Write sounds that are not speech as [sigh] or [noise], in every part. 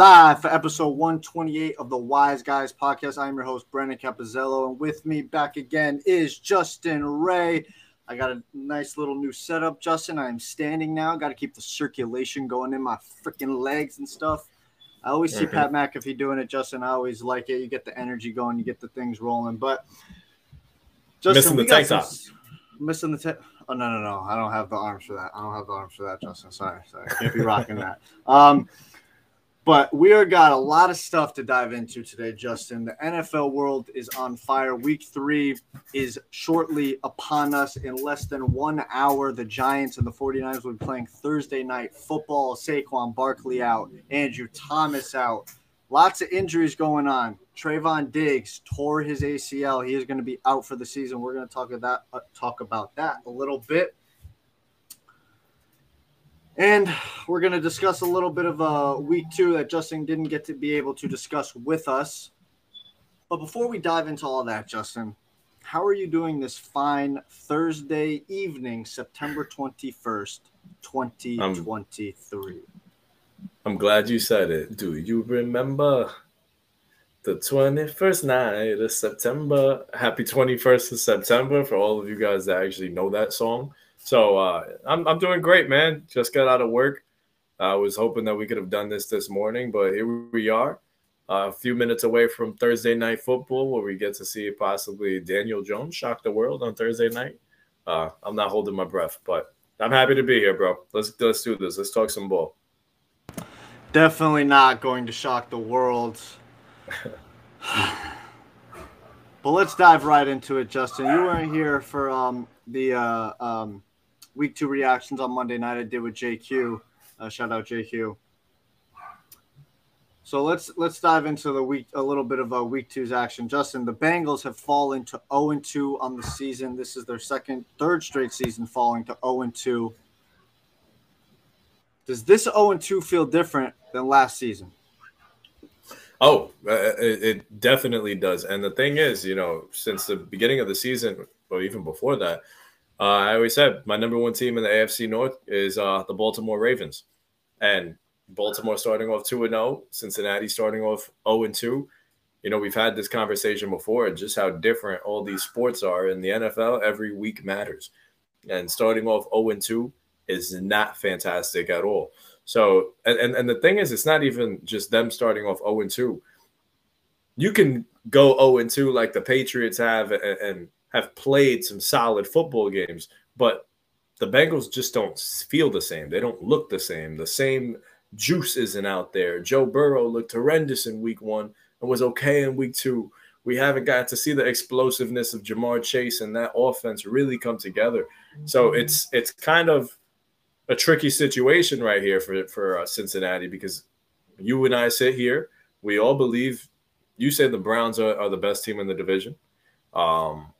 Live for episode 128 of the Wise Guys podcast. I'm your host, Brandon Capozziello, and with me back again is Justin Rey. I got a nice little new setup, Justin. I'm standing now. Got to keep the circulation going in my freaking legs and stuff. I always see. Pat McAfee doing it, Justin. I always like it. You get the energy going, you get the things rolling. But Justin, Missing the tank top. Missing the tank. Oh no, no, no! I don't have the arms for that. I don't have the arms for that, Justin. Sorry, sorry. Can't be rocking that. Um, but we are got a lot of stuff to dive into today, Justin. The NFL world is on fire. Week three is shortly upon us. In less than one hour, the Giants and the 49ers will be playing Thursday night football. Saquon Barkley out, Andrew Thomas out. Lots of injuries going on. Trevon Diggs tore his ACL. He is going to be out for the season. We're going to talk about. Uh, talk about that a little bit. And we're going to discuss a little bit of uh, week two that Justin didn't get to be able to discuss with us. But before we dive into all that, Justin, how are you doing this fine Thursday evening, September 21st, 2023? I'm glad you said it. Do you remember the 21st night of September? Happy 21st of September for all of you guys that actually know that song. So uh, I'm, I'm doing great, man. Just got out of work. I was hoping that we could have done this this morning, but here we are. Uh, a few minutes away from Thursday night football, where we get to see possibly Daniel Jones shock the world on Thursday night. Uh, I'm not holding my breath, but I'm happy to be here, bro. Let's let's do this. Let's talk some ball. Definitely not going to shock the world. [laughs] but let's dive right into it, Justin. You weren't here for um, the uh, um, week two reactions on Monday night. I did with JQ. Uh, shout out JQ. So let's let's dive into the week a little bit of a week two's action. Justin, the Bengals have fallen to 0 and 2 on the season. This is their second, third straight season falling to 0 and 2. Does this 0 and 2 feel different than last season? Oh, uh, it definitely does. And the thing is, you know, since the beginning of the season, or even before that, uh, I always said my number one team in the AFC North is uh, the Baltimore Ravens, and Baltimore starting off two and zero, Cincinnati starting off zero and two. You know, we've had this conversation before, just how different all these sports are. In the NFL, every week matters, and starting off zero and two is not fantastic at all. So, and, and, the thing is, it's not even just them starting off 0 and 2. You can go 0 and 2 like the Patriots have and, and have played some solid football games, but the Bengals just don't feel the same. They don't look the same. The same juice isn't out there. Joe Burrow looked horrendous in week one and was okay in week two. We haven't got to see the explosiveness of Ja'Marr Chase and that offense really come together. So it's it's kind of a tricky situation right here for for uh, Cincinnati because you and I sit here, we all believe you say the Browns are, are the best team in the division, um,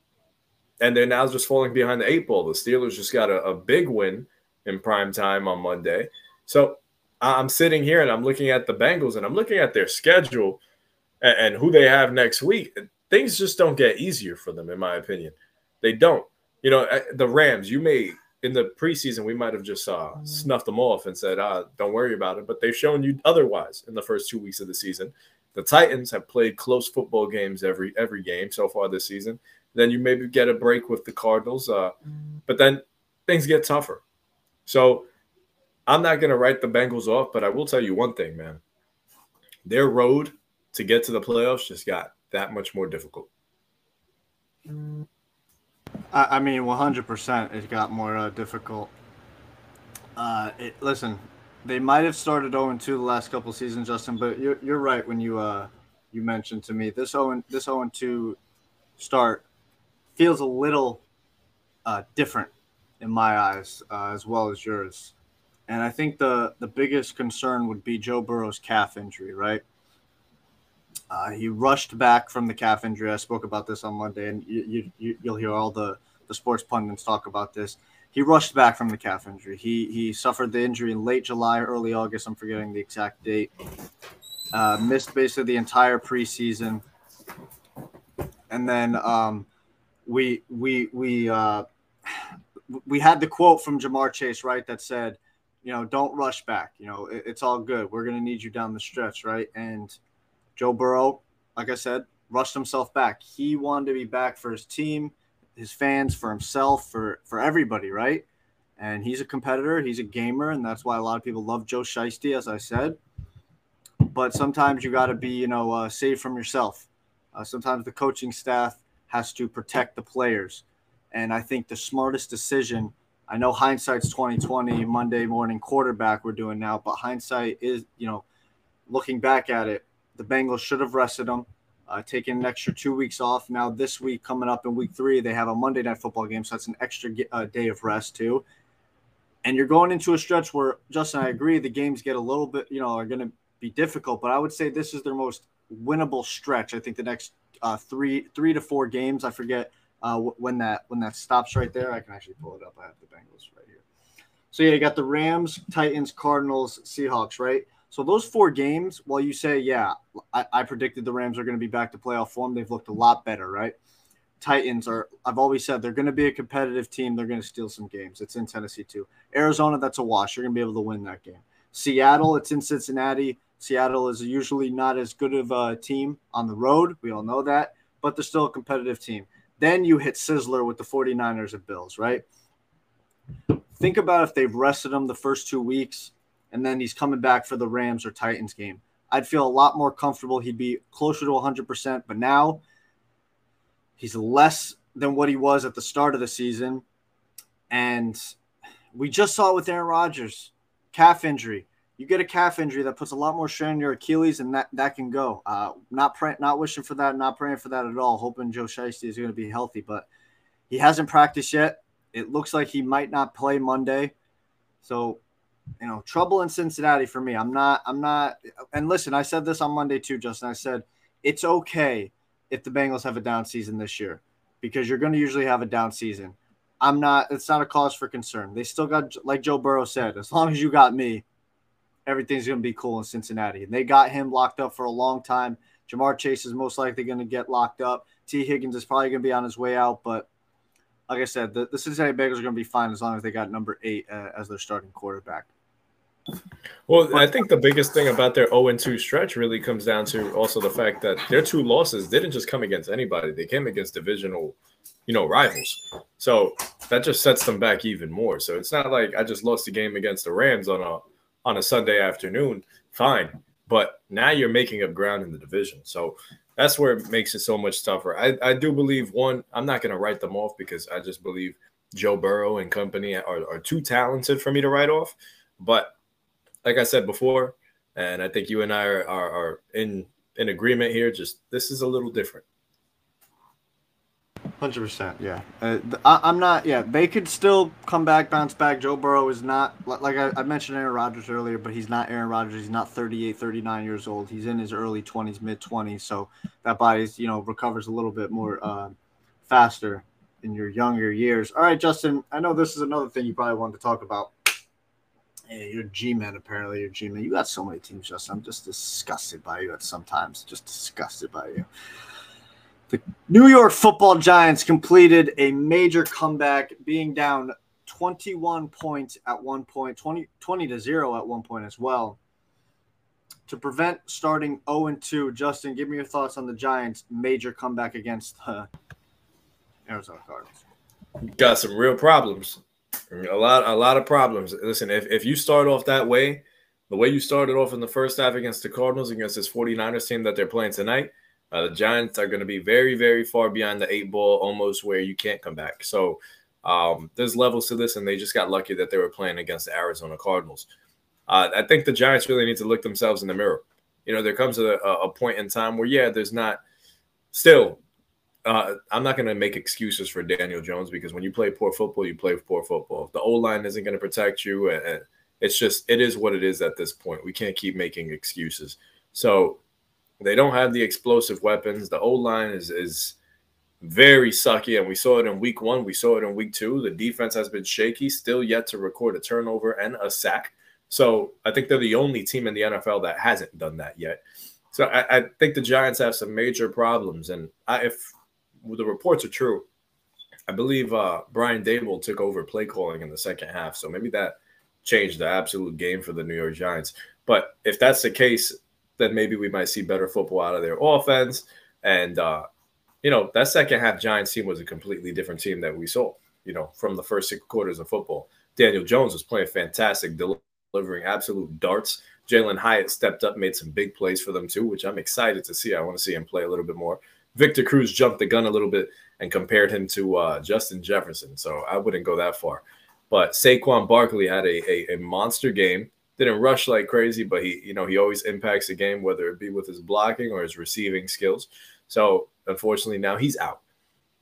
and they're now just falling behind the eight ball. The Steelers just got a, a big win in prime time on Monday, so I'm sitting here and I'm looking at the Bengals and I'm looking at their schedule and, and who they have next week. Things just don't get easier for them, in my opinion. They don't. You know, uh, the Rams. You may in the preseason we might have just uh, snuffed them off and said, ah, "Don't worry about it." But they've shown you otherwise in the first two weeks of the season. The Titans have played close football games every every game so far this season. Then you maybe get a break with the Cardinals, uh, but then things get tougher. So I'm not going to write the Bengals off, but I will tell you one thing, man. Their road to get to the playoffs just got that much more difficult. I, I mean, 100% it got more uh, difficult. Uh, it, listen, they might have started 0 2 the last couple seasons, Justin, but you're, you're right when you uh, you mentioned to me this 0 this 0 2 start feels a little uh, different in my eyes uh, as well as yours. And I think the, the biggest concern would be Joe Burrow's calf injury, right? Uh, he rushed back from the calf injury. I spoke about this on Monday, and you, you, you'll hear all the, the sports pundits talk about this. He rushed back from the calf injury. He he suffered the injury in late July, early August. I'm forgetting the exact date. Uh, missed basically the entire preseason, and then um, we we we uh, we had the quote from Ja'Marr Chase right that said you know, don't rush back. You know, it, it's all good. We're to need you down the stretch, right? And Joe Burrow, like I said, rushed himself back. He wanted to be back for his team, his fans, for himself, for for everybody, right? And he's a competitor, he's a gamer, and that's why a lot of people love Joe Shiesty, as I said. But sometimes you got to be, you know, uh, saved from yourself. Uh, sometimes the coaching staff has to protect the players, and I think the smartest decision I know hindsight's 2020 Monday morning quarterback we're doing now, but hindsight is, you know, looking back at it, the Bengals should have rested him, uh, taken an extra two weeks off. Now this week coming up in week three, they have a Monday night football game, so that's an extra uh, day of rest too. And you're going into a stretch where Justin, I agree, the games get a little bit, you know, are going to be difficult, but I would say this is their most winnable stretch. I think the next uh, three, three to four games, I forget uh, when that when that stops right there. I can actually pull it up. I have the Bengals right here. So yeah, you got the Rams, Titans, Cardinals, Seahawks, right? So those four games, while you say, yeah, I, I predicted the Rams are going to be back to playoff form, they've looked a lot better, right? Titans are, I've always said they're going to be a competitive team. They're going to steal some games. It's in Tennessee too. Arizona, that's a wash. You're going to be able to win that game. Seattle, it's in Cincinnati. Seattle is usually not as good of a team on the road. We all know that, but they're still a competitive team. Then you hit Sizzler with the 49ers and Bills, right? Think about if they've rested him the first two weeks and then he's coming back for the Rams or Titans game. I'd feel a lot more comfortable. He'd be closer to 100%, but now he's less than what he was at the start of the season. And we just saw it with Aaron Rodgers calf injury you get a calf injury that puts a lot more strain on your Achilles, and that that can go. Uh, not pray, not wishing for that, not praying for that at all. Hoping Joe Shiesty is going to be healthy, but he hasn't practiced yet. It looks like he might not play Monday, so you know trouble in Cincinnati for me. I'm not. I'm not. And listen, I said this on Monday too, Justin. I said it's okay if the Bengals have a down season this year because you're going to usually have a down season. I'm not. It's not a cause for concern. They still got, like Joe Burrow said, as long as you got me, everything's going to be cool in Cincinnati. And they got him locked up for a long time. Ja'Marr Chase is most likely going to get locked up. T. Higgins is probably going to be on his way out. But like I said, the, the Cincinnati Bengals are going to be fine as long as they got number eight uh, as their starting quarterback. Well, I think the biggest thing about their 0 2 stretch really comes down to also the fact that their two losses didn't just come against anybody, they came against divisional, you know, rivals. So that just sets them back even more. So it's not like I just lost a game against the Rams on a on a Sunday afternoon, fine. But now you're making up ground in the division. So that's where it makes it so much tougher. I, I do believe one, I'm not going to write them off because I just believe Joe Burrow and company are, are too talented for me to write off. But like I said before, and I think you and I are, are, are in in agreement here. Just this is a little different. Hundred percent, yeah. Uh, I, am not. Yeah, they could still come back, bounce back. Joe Burrow is not like I, I, mentioned Aaron Rodgers earlier, but he's not Aaron Rodgers. He's not 38, 39 years old. He's in his early 20s, mid 20s. So that body, you know, recovers a little bit more uh, faster in your younger years. All right, Justin. I know this is another thing you probably wanted to talk about. Hey, you're G-man. Apparently, you're G-man. You got so many teams, Justin. I'm just disgusted by you at sometimes. Just disgusted by you. The New York football giants completed a major comeback, being down 21 points at one point, 20, 20 to 0 at one point as well. To prevent starting 0 and 2, Justin, give me your thoughts on the Giants' major comeback against the Arizona Cardinals. Got some real problems. A lot, a lot of problems. Listen, if, if you start off that way, the way you started off in the first half against the Cardinals, against this 49ers team that they're playing tonight, uh, the Giants are going to be very, very far behind the eight ball, almost where you can't come back. So um, there's levels to this, and they just got lucky that they were playing against the Arizona Cardinals. Uh, I think the Giants really need to look themselves in the mirror. You know, there comes a, a point in time where, yeah, there's not still. Uh, I'm not going to make excuses for Daniel Jones because when you play poor football, you play poor football. The O line isn't going to protect you, and it's just it is what it is at this point. We can't keep making excuses. So they don't have the explosive weapons. The O line is is very sucky, and we saw it in week one. We saw it in week two. The defense has been shaky, still yet to record a turnover and a sack. So I think they're the only team in the NFL that hasn't done that yet. So I, I think the Giants have some major problems, and I, if the reports are true, I believe uh, Brian Daboll took over play calling in the second half. So maybe that changed the absolute game for the New York Giants. But if that's the case, then maybe we might see better football out of their offense. And uh, you know, that second half Giants team was a completely different team that we saw, you know, from the first six quarters of football. Daniel Jones was playing fantastic, delivering absolute darts. Jalin Hyatt stepped up, made some big plays for them too, which I'm excited to see. I want to see him play a little bit more. Victor Cruz jumped the gun a little bit and compared him to uh, Justin Jefferson. So I wouldn't go that far. But Saquon Barkley had a, a, a, monster game. Didn't rush like crazy, but he, you know, he always impacts the game, whether it be with his blocking or his receiving skills. So unfortunately, now he's out.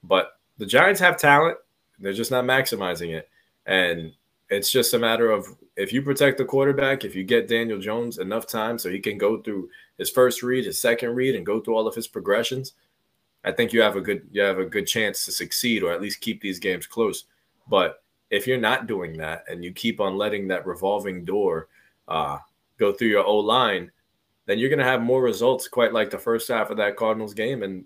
But the Giants have talent; they're just not maximizing it. And it's just a matter of if you protect the quarterback, if you get Daniel Jones enough time so he can go through his first read, his second read, and go through all of his progressions, I think you have a good you have a good chance to succeed or at least keep these games close. But if you're not doing that and you keep on letting that revolving door uh, go through your O line, then you're going to have more results, quite like the first half of that Cardinals game and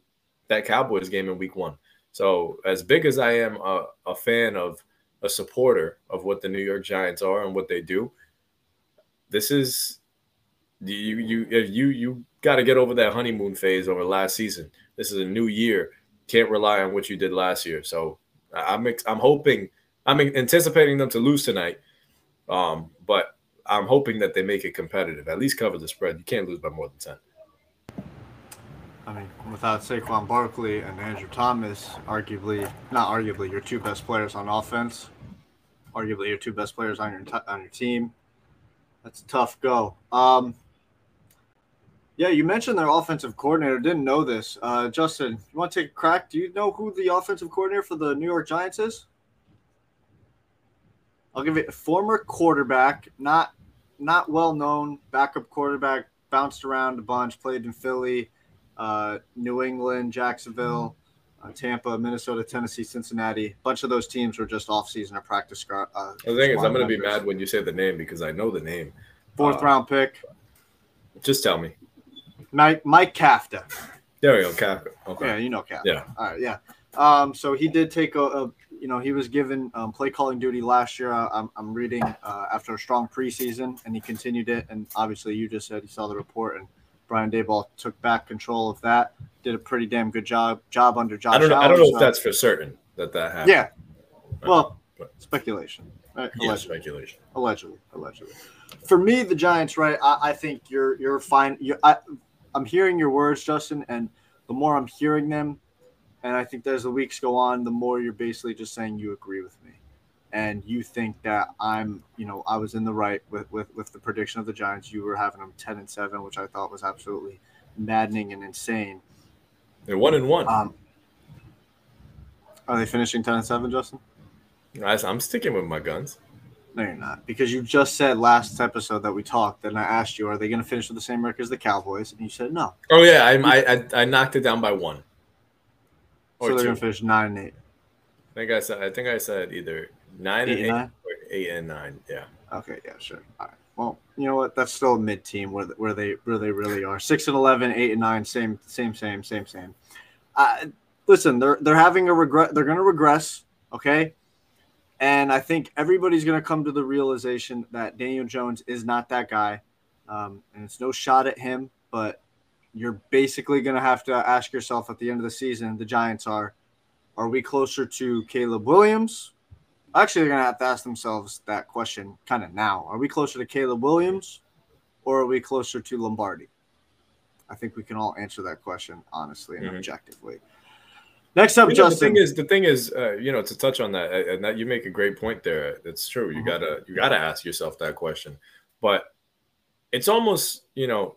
that Cowboys game in Week One. So, as big as I am a, a fan of a supporter of what the New York Giants are and what they do, this is you you you you got to get over that honeymoon phase over last season. This is a new year. Can't rely on what you did last year. So I'm I'm hoping I'm anticipating them to lose tonight. Um, but I'm hoping that they make it competitive. At least cover the spread. You can't lose by more than ten. I mean, without Saquon Barkley and Andrew Thomas, arguably not arguably your two best players on offense, arguably your two best players on your on your team. That's a tough go. Um, yeah, you mentioned their offensive coordinator. Didn't know this. Uh, Justin, you want to take a crack? Do you know who the offensive coordinator for the New York Giants is? I'll give it a former quarterback, not not well known backup quarterback, bounced around a bunch, played in Philly, uh, New England, Jacksonville, uh, Tampa, Minnesota, Tennessee, Cincinnati. A bunch of those teams were just off season or practice. Uh, the thing is, I'm going to be mad when you say the name because I know the name. Fourth uh, round pick. Just tell me. Mike Mike Kafka. There we go, Kafka. Okay. Yeah, you know Kafka. Yeah. All right. Yeah. Um, so he did take a, a you know, he was given um, play calling duty last year. I'm, I'm reading uh, after a strong preseason, and he continued it. And obviously, you just said you saw the report, and Brian Daboll took back control of that. Did a pretty damn good job job under Josh. I don't know. Allen, I don't know so. if that's for certain that that happened. Yeah. Well, but, speculation. Right? Yeah, speculation. Allegedly, allegedly. For me, the Giants, right? I, I think you're you're fine. You, I, I'm hearing your words, Justin, and the more I'm hearing them, and I think as the weeks go on, the more you're basically just saying you agree with me. And you think that I'm, you know, I was in the right with, with, with the prediction of the Giants. You were having them 10 and 7, which I thought was absolutely maddening and insane. They're 1 and 1. Um, are they finishing 10 and 7, Justin? I'm sticking with my guns. No, you're not. Because you just said last episode that we talked, and I asked you, are they going to finish with the same record as the Cowboys? And you said no. Oh, yeah. I, I, I knocked it down by one. Or so they're gonna finish nine and eight. I think I said I think I said either nine eight and eight nine? or eight and nine. Yeah. Okay. Yeah. Sure. All right. Well, you know what? That's still a mid team where where they where they really are. Six and 11, 8 and nine, same same same same same. Uh, listen, they're they're having a regret. They're going to regress. Okay. And I think everybody's going to come to the realization that Daniel Jones is not that guy. Um, and it's no shot at him, but you're basically going to have to ask yourself at the end of the season, the Giants are, are we closer to Caleb Williams? Actually, they're going to have to ask themselves that question kind of now. Are we closer to Caleb Williams or are we closer to Lombardi? I think we can all answer that question honestly and mm-hmm. objectively. Next up, you know, Justin. The thing is, the thing is, uh, you know, to touch on that, and that you make a great point there. It's true. You mm-hmm. gotta, you gotta ask yourself that question. But it's almost, you know,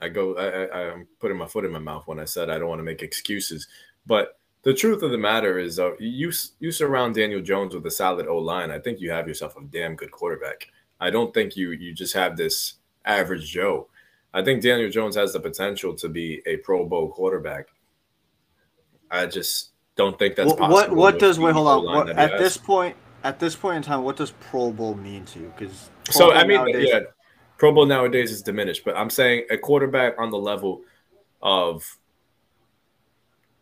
I go, I, I'm putting my foot in my mouth when I said I don't want to make excuses. But the truth of the matter is, uh, you you surround Daniel Jones with a solid O line. I think you have yourself a damn good quarterback. I don't think you you just have this average Joe. I think Daniel Jones has the potential to be a Pro Bowl quarterback. I just don't think that's possible. What what does wait hold on what, at this point at this point in time what does Pro Bowl mean to you? Because so I mean nowadays, yeah Pro Bowl nowadays is diminished, but I'm saying a quarterback on the level of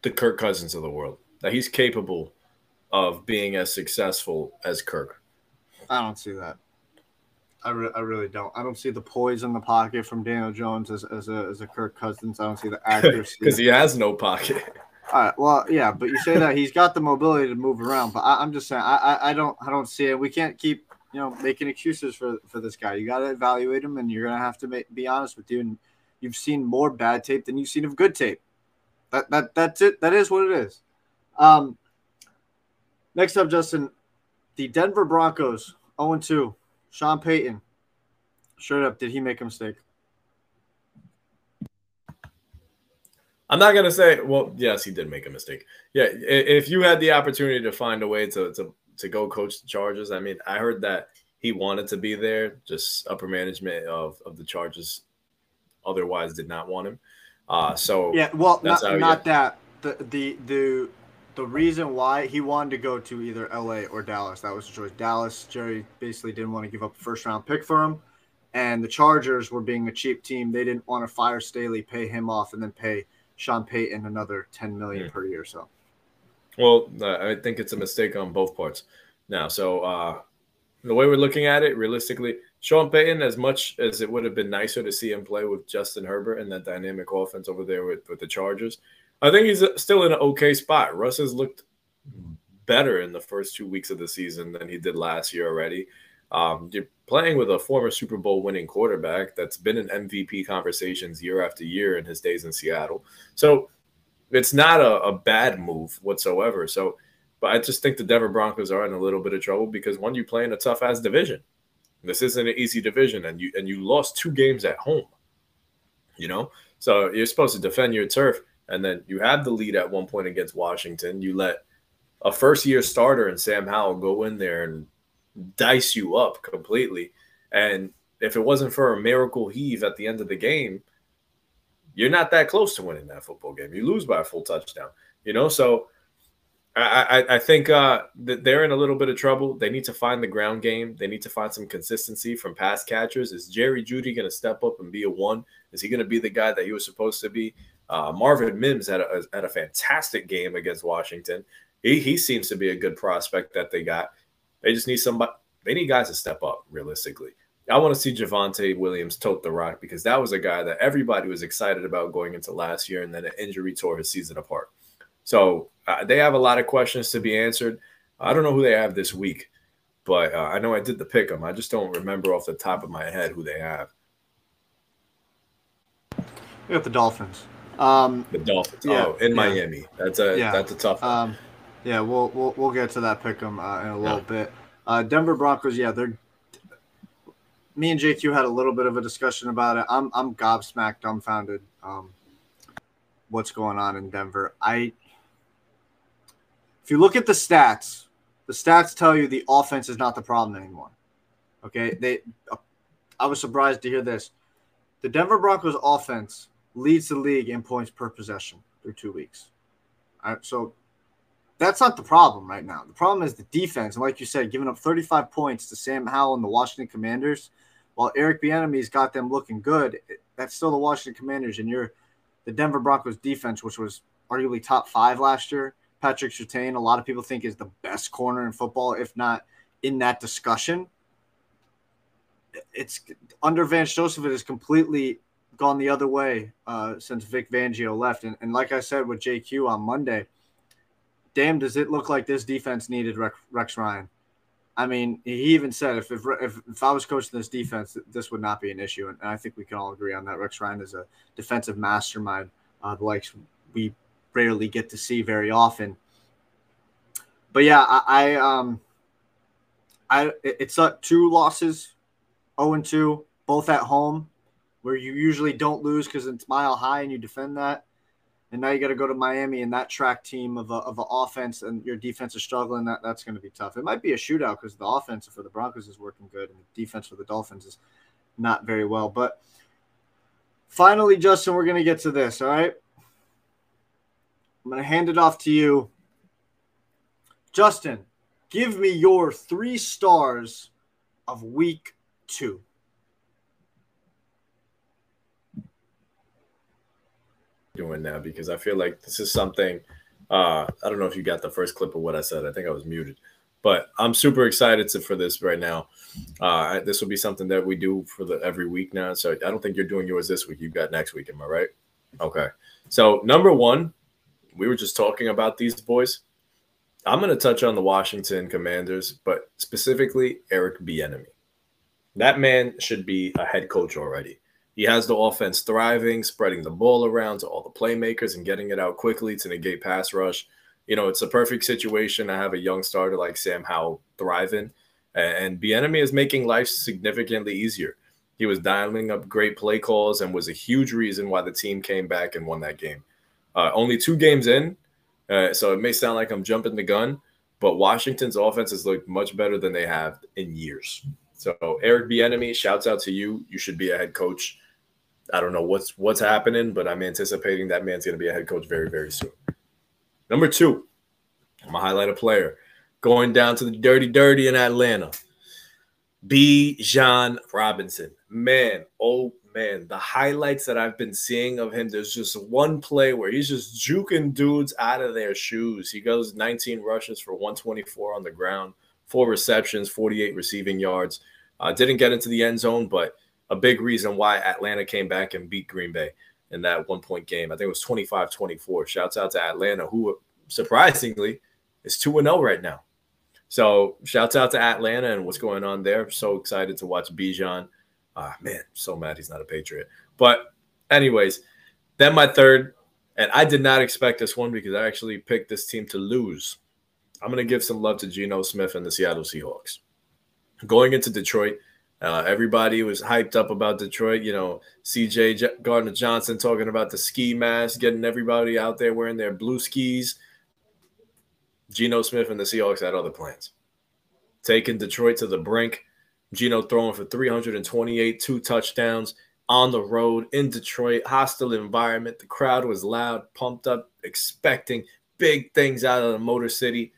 the Kirk Cousins of the world, that he's capable of being as successful as Kirk. I don't see that. I, re- I really don't. I don't see the poise in the pocket from Daniel Jones as, as a as a Kirk Cousins. I don't see the [laughs] accuracy because he has no pocket. All right. Well, yeah, but you say that he's got the mobility to move around, but I, am just saying I, I, I don't I don't see it. We can't keep you know making excuses for for this guy. You got to evaluate him, and you're gonna have to make, be honest with you. And you've seen more bad tape than you've seen of good tape. That that that's it. That is what it is. Um. Next up, Justin, the Denver Broncos 0 2. Sean Payton. Straight up, did he make a mistake? I'm not gonna say. Well, yes, he did make a mistake. Yeah, if you had the opportunity to find a way to to to go coach the Chargers, I mean, I heard that he wanted to be there. Just upper management of of the Chargers, otherwise did not want him. Uh, so yeah, well, not, not that the the the the reason why he wanted to go to either LA or Dallas. That was the choice. Dallas, Jerry basically didn't want to give up a first round pick for him. And the Chargers were being a cheap team. They didn't want to fire Staley, pay him off, and then pay Sean Payton another 10 million mm. per year. So, well, uh, I think it's a mistake on both parts now. So, uh, the way we're looking at it, realistically, Sean Payton, as much as it would have been nicer to see him play with Justin Herbert and that dynamic offense over there with, with the Chargers, I think he's still in an okay spot. Russ has looked better in the first two weeks of the season than he did last year already. Um, you're playing with a former Super Bowl winning quarterback that's been in MVP conversations year after year in his days in Seattle. So it's not a, a bad move whatsoever. So, but I just think the Denver Broncos are in a little bit of trouble because one, you play in a tough ass division. This isn't an easy division, and you and you lost two games at home. You know, so you're supposed to defend your turf and then you have the lead at one point against Washington. You let a first year starter and Sam Howell go in there and dice you up completely. And if it wasn't for a miracle heave at the end of the game, you're not that close to winning that football game. You lose by a full touchdown, you know? So I, I, I think uh, that they're in a little bit of trouble. They need to find the ground game. They need to find some consistency from pass catchers. Is Jerry Jeudy going to step up and be a one? Is he going to be the guy that he was supposed to be? Uh, Marvin Mims had a, had a fantastic game against Washington. He, he seems to be a good prospect that they got. They just need somebody. They need guys to step up realistically. I want to see Javonte Williams tote the rock because that was a guy that everybody was excited about going into last year, and then an injury tore his season apart. So uh, they have a lot of questions to be answered. I don't know who they have this week, but uh, I know I did the pick them. I just don't remember off the top of my head who they have. We got the Dolphins. Um, the Dolphins. Yeah, oh, in yeah. Miami. That's a yeah. that's a tough one. Um, yeah, we'll, we'll we'll get to that pick 'em uh, in a little bit. Uh, Denver Broncos. Yeah, they're. Me and JQ had a little bit of a discussion about it. I'm I'm gobsmacked, dumbfounded. Um, what's going on in Denver? I. If you look at the stats, the stats tell you the offense is not the problem anymore. Okay, they. I was surprised to hear this. The Denver Broncos offense leads the league in points per possession through two weeks. All right, so that's not the problem right now. The problem is the defense. And like you said, giving up 35 points to Sam Howell and the Washington Commanders, while Eric Bieniemy's got them looking good, that's still the Washington Commanders. And you're the Denver Broncos defense, which was arguably top five last year. Patrick Surtain, a lot of people think is the best corner in football, if not in that discussion. It's under Vance Joseph, it has completely gone the other way uh, since Vic Fangio left. And, and like I said with JQ on Monday, damn, does it look like this defense needed Rex Ryan? I mean, he even said if, if, if I was coaching this defense, this would not be an issue, and I think we can all agree on that. Rex Ryan is a defensive mastermind, uh, the likes we rarely get to see very often. But yeah, I, I um, I it's uh, two losses, zero oh and two, both at home where you usually don't lose because it's mile high and you defend that. And now you got to go to Miami and that track team of a, of an offense and your defense is struggling. That that's going to be tough. It might be a shootout because the offense for the Broncos is working good and the defense for the Dolphins is not very well. But finally, Justin, we're going to get to this. All right. I'm going to hand it off to you. Justin, give me your three stars of week two. Doing now because I feel like this is something. Uh, I don't know if you got the first clip of what I said. I think I was muted, But I'm super excited to, for this right now. Uh, this will be something that we do for the every week now. So I don't think you're doing yours this week. You've got next week. Am I right? Okay. So number one, we were just talking about these boys. I'm going to touch on the Washington Commanders, but specifically Eric Bieniemy. That man should be a head coach already. He has the offense thriving, spreading the ball around to all the playmakers and getting it out quickly to negate pass rush you know, it's a perfect situation. I have a young starter like Sam Howell thriving, and Bieniemy is making life significantly easier. He was dialing up great play calls and was a huge reason why the team came back and won that game. Uh, only two games in, uh, so it may sound like I'm jumping the gun, but Washington's offense has looked much better than they have in years. So Eric Bieniemy, shouts out to you. You should be a head coach. I don't know what's what's happening, but I'm anticipating that man's going to be a head coach very very soon. Number two, I'm gonna highlight a player going down to the dirty, dirty in Atlanta. Bijan Robinson. Man, oh man, the highlights that I've been seeing of him, there's just one play where he's just juking dudes out of their shoes. He goes 19 rushes for 124 on the ground, four receptions, 48 receiving yards. Uh, didn't get into the end zone, but a big reason why Atlanta came back and beat Green Bay in that one point game. I think it was 25 24. Shouts out to Atlanta, who surprisingly is 2 0 right now. So shouts out to Atlanta and what's going on there. So excited to watch Bijan. Ah, man, so mad he's not a Patriot. But, anyways, then my third, and I did not expect this one because I actually picked this team to lose. I'm going to give some love to Geno Smith and the Seattle Seahawks. Going into Detroit, uh, everybody was hyped up about Detroit. You know, CJ J- Gardner Johnson talking about the ski mask, getting everybody out there wearing their blue skis. Geno Smith and the Seahawks had other plans. Taking Detroit to the brink. Geno throwing for 328, two touchdowns on the road in Detroit, hostile environment. The crowd was loud, pumped up, expecting big things out of the Motor City.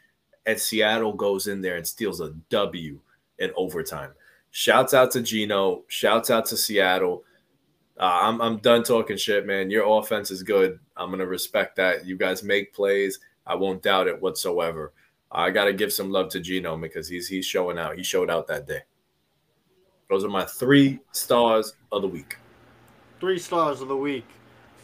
And Seattle goes in there and steals a W in overtime. Shouts out to Geno. Shouts out to Seattle. Uh, I'm, I'm done talking shit, man. Your offense is good. I'm going to respect that. You guys make plays. I won't doubt it whatsoever. I got to give some love to Geno because he's he's showing out. He showed out that day. Those are my three stars of the week. Three stars of the week.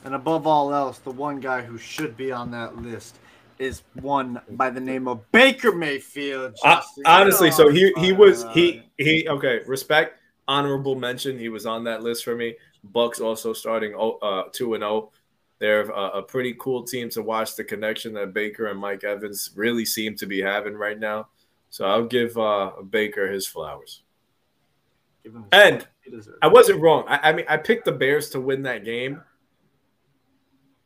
And above all else, the one guy who should be on that list is one by the name of Baker Mayfield. Uh, honestly, so he he was he he okay. Respect, honorable mention. He was on that list for me. Bucks also starting oh, uh, two and zero. Oh. They're a, a, pretty cool team to watch. The connection that Baker and Mike Evans really seem to be having right now. So I'll give uh, Baker his flowers. And I wasn't wrong. I, I mean, I picked the Bears to win that game.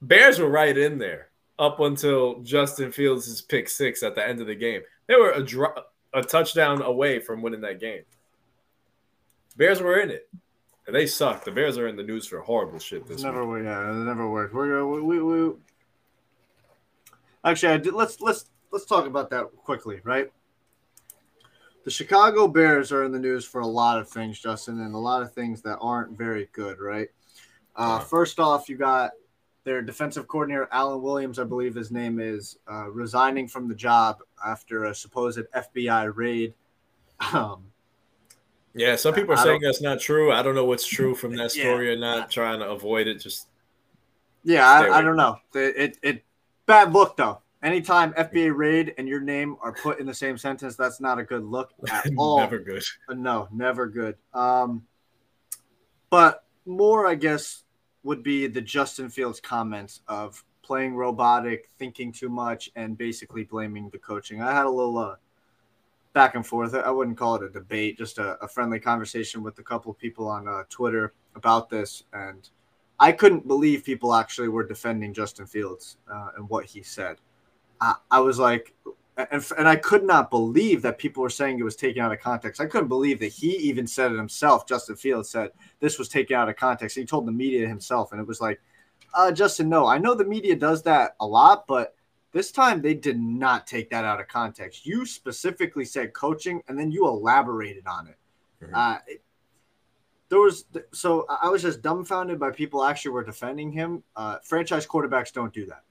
Bears were right in there up until Justin Fields' pick six at the end of the game. They were a, dro- a touchdown away from winning that game. Bears were in it. And they suck. The Bears are in the news for horrible shit this never week. Yeah, it never worked. We're we, we, we actually I did, let's let's let's talk about that quickly, right? The Chicago Bears are in the news for a lot of things, Justin, and a lot of things that aren't very good, right? Uh, first off, you got their defensive coordinator Alan Williams, I believe his name is, uh, resigning from the job after a supposed FBI raid. Um, yeah, some people are I saying that's not true. I don't know what's true from that story yeah. or not. Trying to avoid it, just yeah, I, I, don't know. It, it it bad look though. Anytime FBI raid and your name are put in the same sentence, that's not a good look [laughs] at all. never good. Uh, no, never good. Um, but more, I guess, would be the Justin Fields comments of playing robotic, thinking too much, and basically blaming the coaching. I had a little uh, back and forth. I wouldn't call it a debate, just a, a friendly conversation with a couple of people on uh, Twitter about this. And I couldn't believe people actually were defending Justin Fields uh, and what he said. I, I was like, and, and I could not believe that people were saying it was taken out of context. I couldn't believe that he even said it himself. Justin Fields said this was taken out of context. He told the media himself, and it was like, uh, Justin, no, I know the media does that a lot, but this time they did not take that out of context. You specifically said coaching, and then you elaborated on it. Mm-hmm. Uh, it there was so I was just dumbfounded by people actually were defending him. Uh, franchise quarterbacks don't do that.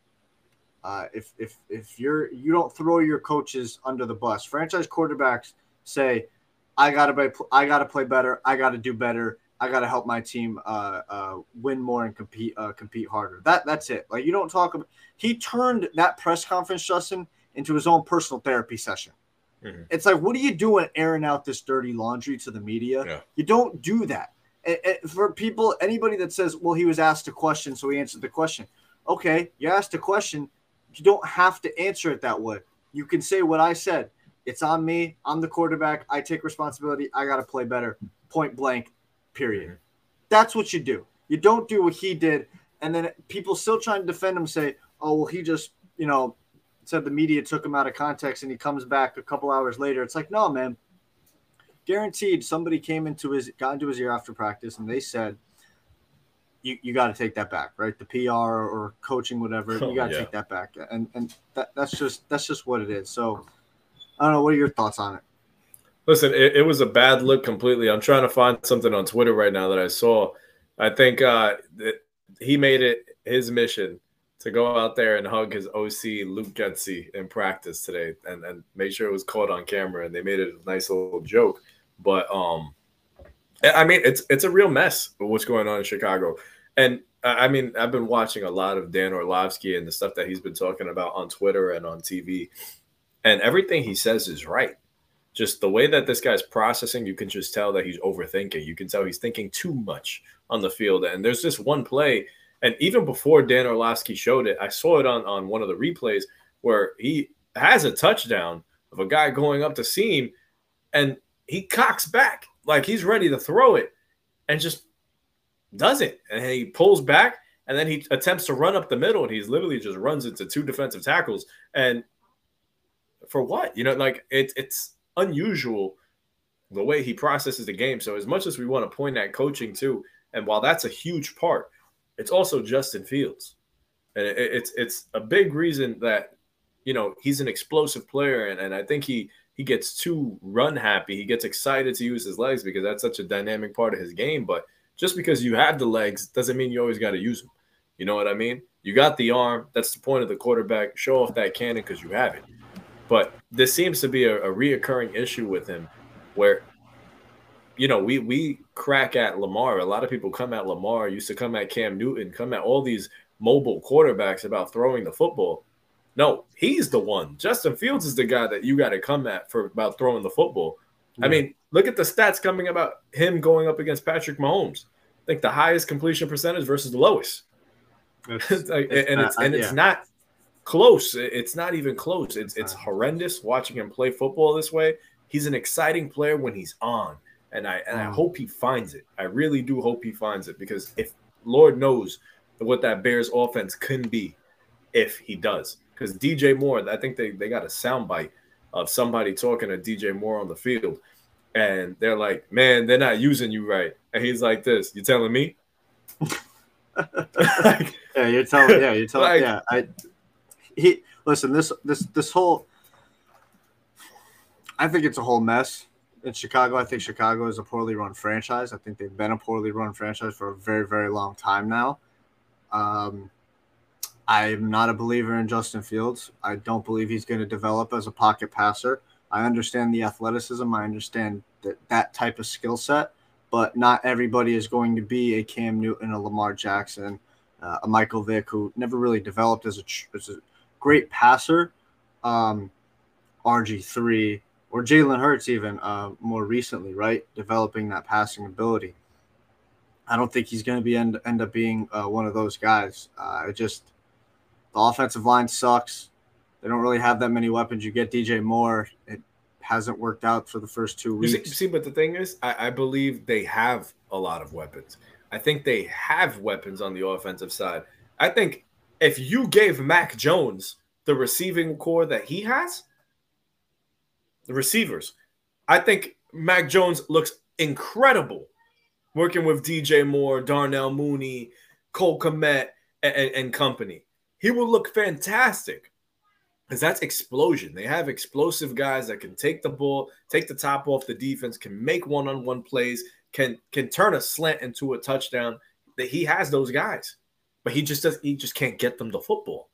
Uh, if if if you're you don't throw your coaches under the bus, franchise quarterbacks say, "I gotta play, I gotta play better, I gotta do better, I gotta help my team uh, uh, win more and compete uh, compete harder." That that's it. Like you don't talk about. He turned that press conference, Justin, into his own personal therapy session. Mm-hmm. It's like, what are you doing, airing out this dirty laundry to the media? Yeah. You don't do that. And, and for people, anybody that says, "Well, he was asked a question, so he answered the question." Okay, you asked a question you don't have to answer it that way. You can say what I said. It's on me. I'm the quarterback. I take responsibility. I got to play better. Point blank, period. That's what you do. You don't do what he did. And then people still trying to defend him say, oh, well, he just, you know, said the media took him out of context and he comes back a couple hours later. It's like, no, man. Guaranteed somebody came into his, got into his ear after practice and they said, you, you got to take that back, right? The PR or coaching, whatever, you got to yeah. take that back, and and that, that's just that's just what it is. So, I don't know. What are your thoughts on it? Listen, it, it was a bad look completely. I'm trying to find something on Twitter right now that I saw. I think uh, he made it his mission to go out there and hug his OC Luke Getsy in practice today, and and make sure it was caught on camera, and they made it a nice little joke. But um, I mean, it's it's a real mess what's going on in Chicago. And I mean, I've been watching a lot of Dan Orlovsky and the stuff that he's been talking about on Twitter and on TV, and everything he says is right. Just the way that this guy's processing, you can just tell that he's overthinking. You can tell he's thinking too much on the field. And there's this one play, and even before Dan Orlovsky showed it, I saw it on on one of the replays where he has a touchdown of a guy going up the seam, and he cocks back like he's ready to throw it, and just doesn't. And he pulls back and then he attempts to run up the middle and he's literally just runs into two defensive tackles. And for what? You know, like it, it's unusual the way he processes the game. So as much as we want to point at coaching too, and while that's a huge part, it's also Justin Fields. And it, it's it's a big reason that you know he's an explosive player and, and I think he he gets too run happy. He gets excited to use his legs because that's such a dynamic part of his game. But just because you have the legs doesn't mean you always got to use them. You know what I mean? You got the arm. That's the point of the quarterback. Show off that cannon because you have it. But this seems to be a, a reoccurring issue with him where, you know, we we crack at Lamar. A lot of people come at Lamar, used to come at Cam Newton, come at all these mobile quarterbacks about throwing the football. No, he's the one. Justin Fields is the guy that you got to come at for about throwing the football. I mean, look at the stats coming about him going up against Patrick Mahomes. I think the highest completion percentage versus the lowest. [laughs] It's, like, it's and not, it's and yeah. it's not close. It's not even close. It's it's horrendous watching him play football this way. He's an exciting player when he's on, and I and I mm. hope he finds it. I really do hope he finds it because if Lord knows what that Bears offense can be if he does. Because DJ Moore, I think they, they got a soundbite of somebody talking to DJ Moore on the field, and they're like, "Man, they're not using you right," and he's like, "This, you telling me?" [laughs] like, yeah, you're telling. Yeah, you're telling. Like, yeah, I. He listen. This this this whole. I think it's a whole mess in Chicago. I think Chicago is a poorly run franchise. I think they've been a poorly run franchise for a very very long time now. Um, I'm not a believer in Justin Fields. I don't believe he's going to develop as a pocket passer. I understand the athleticism. I understand that that type of skill set, but not everybody is going to be a Cam Newton, a Lamar Jackson, uh, a Michael Vick, who never really developed as a, as a great passer. Um, RG3 or Jalen Hurts, even uh, more recently, right? Developing that passing ability. I don't think he's going to be end, end up being uh, one of those guys. Uh, just – the offensive line sucks. They don't really have that many weapons. You get DJ Moore. It hasn't worked out for the first two weeks. You see, see but the thing is, I, I believe they have a lot of weapons. I think they have weapons on the offensive side. I think if you gave Mac Jones the receiving corps that he has, the receivers, I think Mac Jones looks incredible working with DJ Moore, Darnell Mooney, Cole Kmet, and, and, and company he will look fantastic because that's explosion. They have explosive guys that can take the ball, take the top off the defense, can make one-on-one plays, can can turn a slant into a touchdown. That he has those guys, but he just does. He just can't get them the football.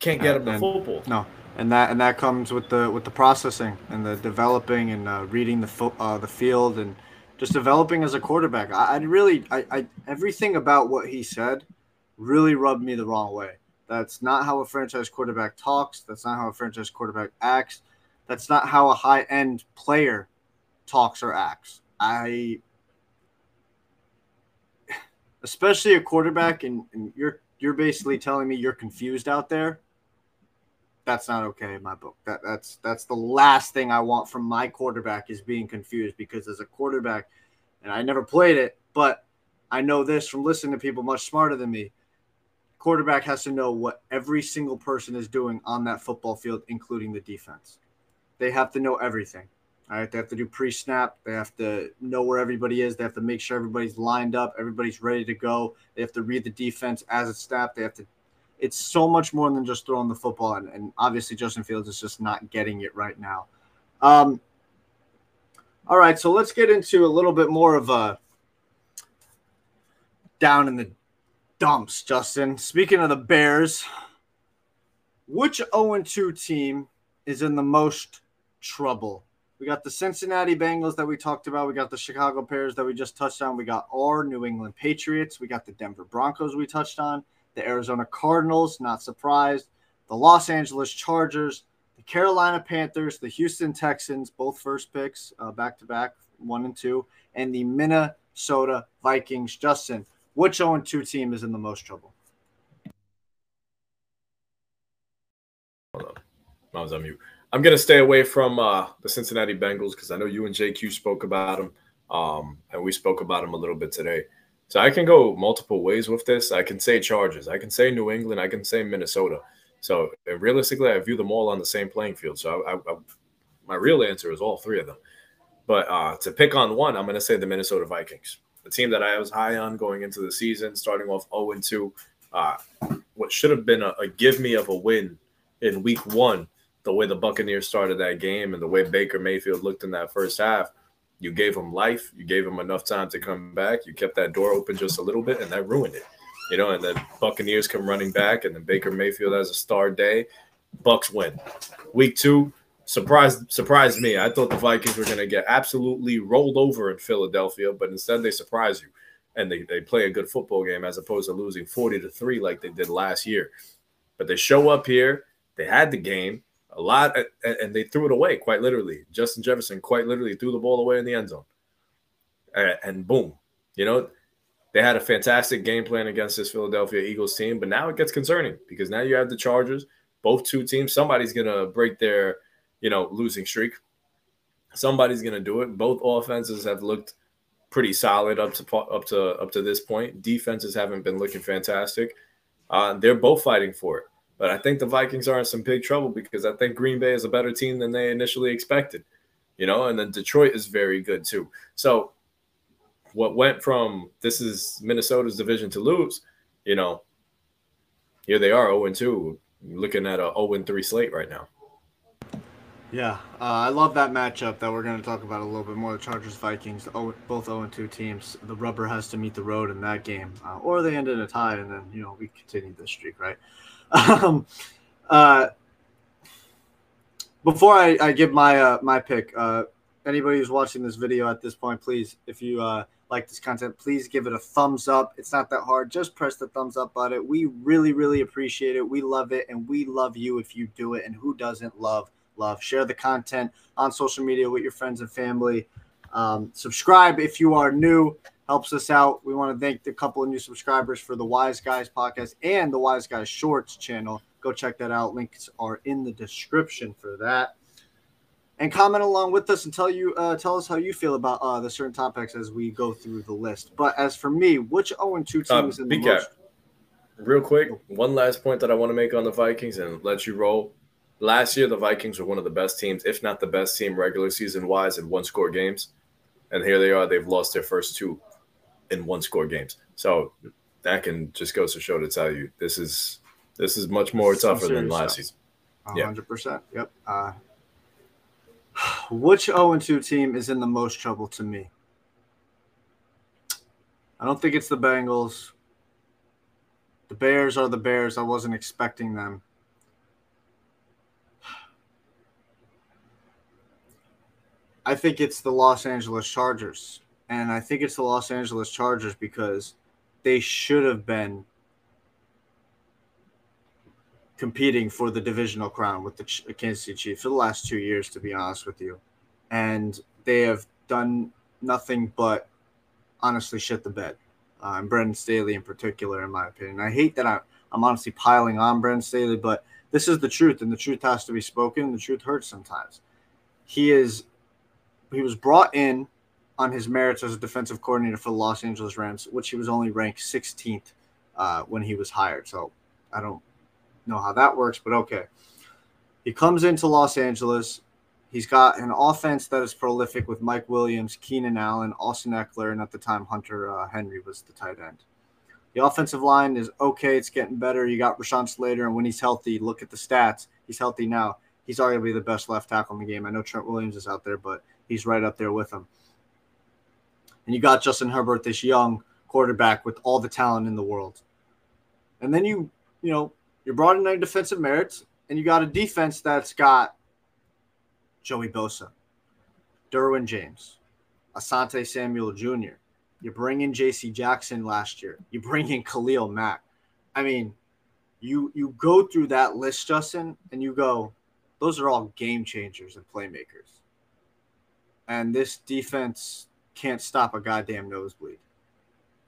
can't get them the football. No, and that and that comes with the with the processing and the developing and uh, reading the fo- uh, the field and just developing as a quarterback. I, I really, I, I everything about what he said really rubbed me the wrong way. That's not how a franchise quarterback talks. That's not how a franchise quarterback acts. That's not how a high end player talks or acts. I, especially a quarterback, and, and you're you're basically telling me you're confused out there. That's not okay in my book. That that's that's the last thing I want from my quarterback is being confused because as a quarterback, and I never played it, but I know this from listening to people much smarter than me quarterback has to know what every single person is doing on that football field, including the defense. They have to know everything. All right. They have to do pre snap. They have to know where everybody is. They have to make sure everybody's lined up. Everybody's ready to go. They have to read the defense as it's snapped. They have to. It's so much more than just throwing the football. And, and obviously, Justin Fields is just not getting it right now. Um, all right. So let's get into a little bit more of a down in the dumps, Justin. Speaking of the Bears, which 0 2 team is in the most trouble? We got the Cincinnati Bengals that we talked about. We got the Chicago Bears that we just touched on. We got our New England Patriots. We got the Denver Broncos we touched on. The Arizona Cardinals, not surprised. The Los Angeles Chargers, the Carolina Panthers, the Houston Texans, both first picks, uh, back to back, one and two, and the Minnesota Vikings. Justin, which 0 2 team is in the most trouble? Hold on. I was on mute. I'm going to stay away from uh, the Cincinnati Bengals because I know you and JQ spoke about them, um, and we spoke about them a little bit today. So I can go multiple ways with this. I can say Chargers, I can say New England, I can say Minnesota. So realistically, I view them all on the same playing field. So I, I, I, my real answer is all three of them. But uh, to pick on one, I'm going to say the Minnesota Vikings the team that I was high on going into the season, starting off 0 2. Uh, what should have been a, a, give me of a win in week one, the way the Buccaneers started that game and the way Baker Mayfield looked in that first half, you gave him life. You gave him enough time to come back. You kept that door open just a little bit, and that ruined it. You know, and then Buccaneers come running back, and then Baker Mayfield has a star day. Bucks win. Week two, surprised surprised me. I thought the Vikings were going to get absolutely rolled over in Philadelphia, but instead they surprise you and they, they play a good football game as opposed to losing 40 to 3 like they did last year. But they show up here, they had the game a lot and they threw it away quite literally. Justin Jefferson quite literally threw the ball away in the end zone. And boom, you know, they had a fantastic game plan against this Philadelphia Eagles team, but now it gets concerning because now you have the Chargers, both two teams. Somebody's going to break their you know, losing streak. Somebody's going to do it. Both offenses have looked pretty solid up to up to up to this point. Defenses haven't been looking fantastic. Uh, they're both fighting for it. But I think the Vikings are in some big trouble because I think Green Bay is a better team than they initially expected. You know, and then Detroit is very good too. So what went from this is Minnesota's division to lose, you know, here they are 0 2, looking at a 0 3 slate right now. Yeah, uh, I love that matchup that we're going to talk about a little bit more. The Chargers Vikings, both 0 2 teams. The rubber has to meet the road in that game, uh, or they end in a tie, and then you know we continue this streak, right? [laughs] Um, uh, before I, I, give my uh, my pick, uh, anybody who's watching this video at this point, please, if you uh, like this content, please give it a thumbs up. It's not that hard. Just press the thumbs up button. We really, really appreciate it. We love it, and we love you if you do it. And who doesn't love? Love. Share the content on social media with your friends and family. Um, subscribe if you are new, helps us out. We want to thank the couple of new subscribers for the Wise Guys podcast and the Wise Guys Shorts channel. Go check that out. Links are in the description for that. And comment along with us and tell you uh, tell us how you feel about uh, the certain topics as we go through the list. But as for me, which 0 2 teams um, in the most? Real quick, one last point that I want to make on the Vikings and let you roll. Last year, the Vikings were one of the best teams, if not the best team regular season wise in one score games. And here they are. They've lost their first two in one score games. So that can just goes to show to tell you this is this is much more tougher than last stuff. season. hundred percent. Yep. Uh, which 0 2 team is in the most trouble to me? I don't think it's the Bengals. The Bears are the Bears. I wasn't expecting them. I think it's the Los Angeles Chargers. And I think it's the Los Angeles Chargers because they should have been competing for the divisional crown with the Kansas City Chiefs for the last two years, to be honest with you. And they have done nothing but honestly shit the bed. Uh, and Brandon Staley in particular, in my opinion. I hate that I, I'm honestly piling on Brandon Staley, but this is the truth, and the truth has to be spoken. The truth hurts sometimes. He is he was brought in on his merits as a defensive coordinator for the Los Angeles Rams, which he was only ranked 16th uh, when he was hired. So I don't know how that works, but okay. He comes into Los Angeles. He's got an offense that is prolific with Mike Williams, Keenan Allen, Austin Ekeler, and at the time Hunter uh, Henry was the tight end. The offensive line is okay. It's getting better. You got Rashawn Slater, and when he's healthy, look at the stats. He's healthy now. He's arguably the best left tackle in the game. I know Trent Williams is out there, but he's right up there with him. And you got Justin Herbert, this young quarterback with all the talent in the world. And then you, you know, you're brought in defensive merits, and you got a defense that's got Joey Bosa, Derwin James, Asante Samuel Jr. You bring in J.C. Jackson last year. You bring in Khalil Mack. I mean, you you go through that list, Justin, and you go, those are all game changers and playmakers. And this defense can't stop a goddamn nosebleed.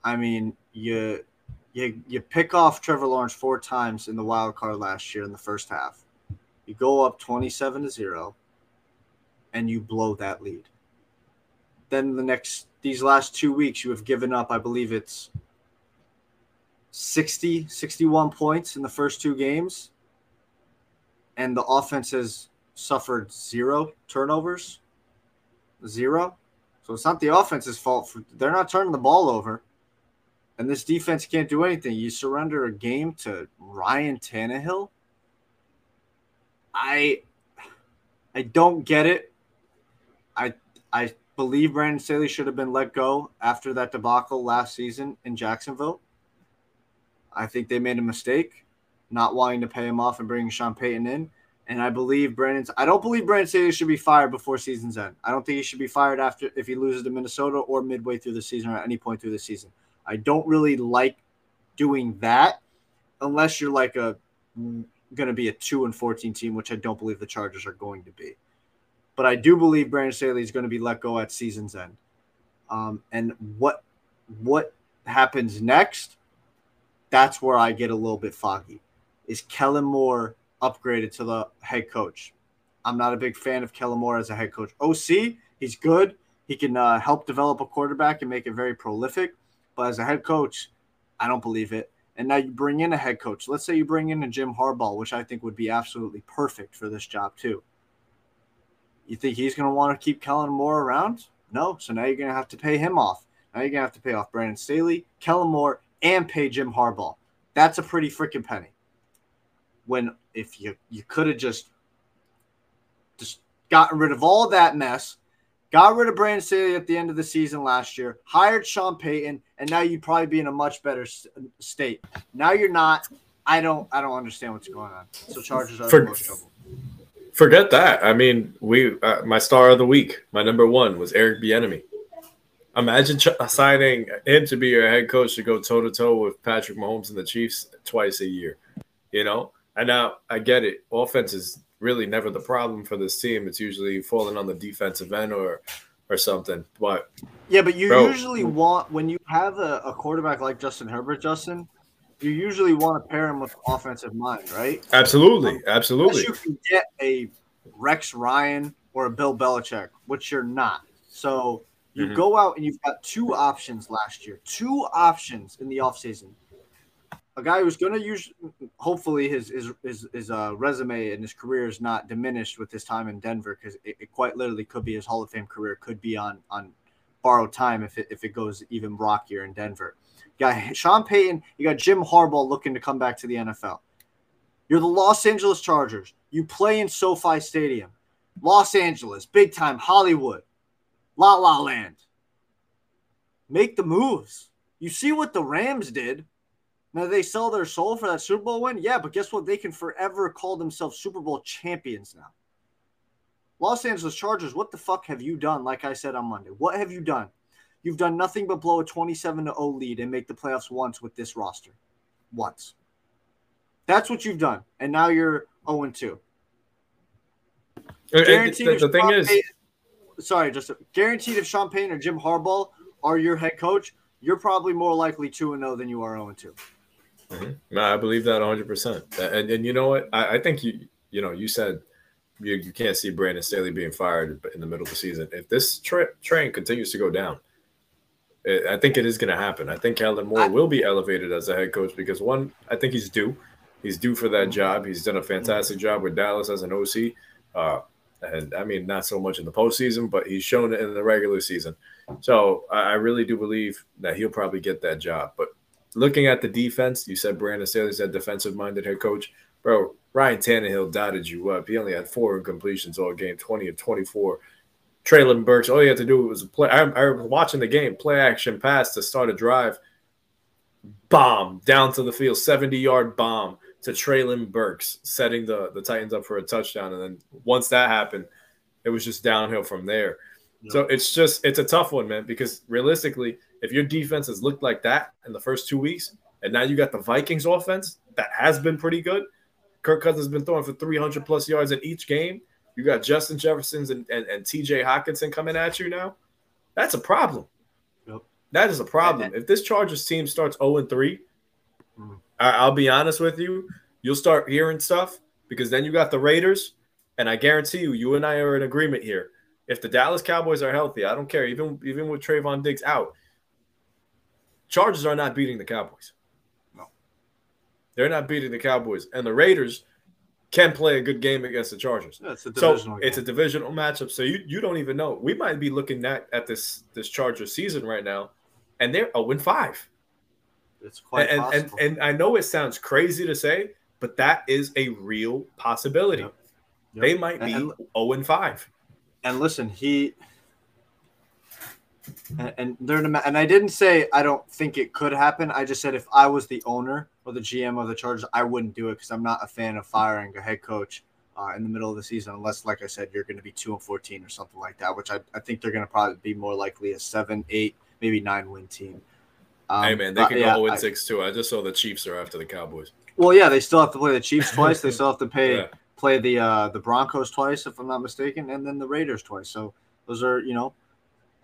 I mean, you you you pick off Trevor Lawrence four times in the wild card last year in the first half. You go up 27 to 0 and you blow that lead. Then the next these last 2 weeks you have given up I believe it's 60 61 points in the first two games and the offense has suffered zero turnovers. Zero. So it's not the offense's fault for they're not turning the ball over and this defense can't do anything. You surrender a game to Ryan Tannehill. I I don't get it. I I believe Brandon Staley should have been let go after that debacle last season in Jacksonville. I think they made a mistake not wanting to pay him off and bringing Sean Payton in. And I believe Brandon's I don't believe Brandon Staley should be fired before season's end. I don't think he should be fired after if he loses to Minnesota or midway through the season or at any point through the season. I don't really like doing that unless you're like a going to be a 2 and 14 team, which I don't believe the Chargers are going to be. But I do believe Brandon Staley is going to be let go at season's end. Um, and what what happens next? That's where I get a little bit foggy. Is Kellen Moore upgraded to the head coach? I'm not a big fan of Kellen Moore as a head coach. OC, he's good. He can uh, help develop a quarterback and make it very prolific. But as a head coach, I don't believe it. And now you bring in a head coach. Let's say you bring in a Jim Harbaugh, which I think would be absolutely perfect for this job too. You think he's going to want to keep Kellen Moore around? No. So now you're going to have to pay him off. Now you're going to have to pay off Brandon Staley, Kellen Moore, and pay Jim Harbaugh. That's a pretty freaking penny. When if you you could have just just gotten rid of all that mess, got rid of Brandon Staley at the end of the season last year, hired Sean Payton, and now you'd probably be in a much better state. Now you're not. I don't. I don't understand what's going on. So Chargers are For, in most trouble. Forget that. I mean, we. Uh, my star of the week, my number one was Eric Bieniemy. Imagine ch- signing him to be your head coach to go toe to toe with Patrick Mahomes and the Chiefs twice a year. You know, and now I get it. Offense is really never the problem for this team. It's usually falling on the defensive end or or something. But yeah, but you bro, usually want when you have a, a, quarterback like Justin Herbert, Justin, you usually want to pair him with offensive mind, right? Absolutely, absolutely. you can get a Rex Ryan or a Bill Belichick, which you're not. So you mm-hmm. go out and you've got two options last year, two options in the offseason a guy who's going to use hopefully his his his, his uh, resume and his career is not diminished with his time in Denver because it, it, quite literally could be his Hall of Fame career could be on on borrowed time if it if it goes even rockier in Denver. You got Sean Payton, you got Jim Harbaugh looking to come back to the NFL. You're the Los Angeles Chargers. You play in SoFi Stadium, Los Angeles, big time Hollywood, La La Land. Make the moves. You see what the Rams did now they sell their soul for that Super Bowl win? Yeah, but guess what? They can forever call themselves Super Bowl champions now. Los Angeles Chargers, what the fuck have you done? Like I said on Monday, what have you done? You've done nothing but blow a 27 to 0 lead and make the playoffs once with this roster. Once. That's what you've done. And now you're 0 2. Guaranteed the, the thing is, Payton, sorry, just a guaranteed if Sean Payton or Jim Harbaugh are your head coach, you're probably more likely 2 0 than you are 0 2. Mm-hmm. I believe that 100%. And, and you know what? I, I think you, you know, you said you, you can't see Brandon Staley being fired in the middle of the season. If this tra- train continues to go down, it, I think it is going to happen. I think Kellen Moore I, will be elevated as a head coach because one, I think he's due. He's due for that job. He's done a fantastic job with Dallas as an OC. Uh, and I mean, not so much in the postseason, but he's shown it in the regular season. So I, I really do believe that he'll probably get that job. But looking at the defense, you said Brandon Staley's that defensive minded head coach. Bro, Ryan Tannehill dotted you up. He only had four incompletions all game, 20 of 24. Treylon Burks, all you had to do was play. I, I was watching the game, play action pass to start a drive, bomb down to the field, 70 yard bomb to Treylon Burks, setting the, the Titans up for a touchdown. And then once that happened, it was just downhill from there. Yep. So it's just, it's a tough one, man, because realistically, if your defense has looked like that in the first two weeks, and now you got the Vikings offense that has been pretty good, Kirk Cousins has been throwing for 300 plus yards in each game. You got Justin Jefferson's and, and, and TJ Hockenson coming at you now. That's a problem. Yep. That is a problem. If this Chargers team starts 0 and 3, mm. I, will be honest with you, you'll start hearing stuff because then you got the Raiders. And I guarantee you, you and I are in agreement here. If the Dallas Cowboys are healthy, I don't care, even, even with Trevon Diggs out, Chargers are not beating the Cowboys. No. They're not beating the Cowboys. And the Raiders can play a good game against the Chargers. Yeah, it's a so game. it's a divisional matchup. So you, you don't even know. We might be looking at, at this this Chargers season right now, and they're 0 5. It's quite and. And, and I know it sounds crazy to say, but that is a real possibility. Yep. Yep. They might be and, 0 5. And listen, he and, and they're and I didn't say I don't think it could happen. I just said if I was the owner or the GM of the Chargers, I wouldn't do it because I'm not a fan of firing a head coach uh, in the middle of the season unless, like I said, you're going to be two and fourteen or something like that. Which I, I think they're going to probably be more likely a seven, eight, maybe nine win team. Um, hey man, they can go 0 6 too. I just saw the Chiefs are after the Cowboys. Well, yeah, they still have to play the Chiefs twice. they [laughs] still have to pay yeah. Play the uh, the Broncos twice, if I'm not mistaken, and then the Raiders twice. So those are you know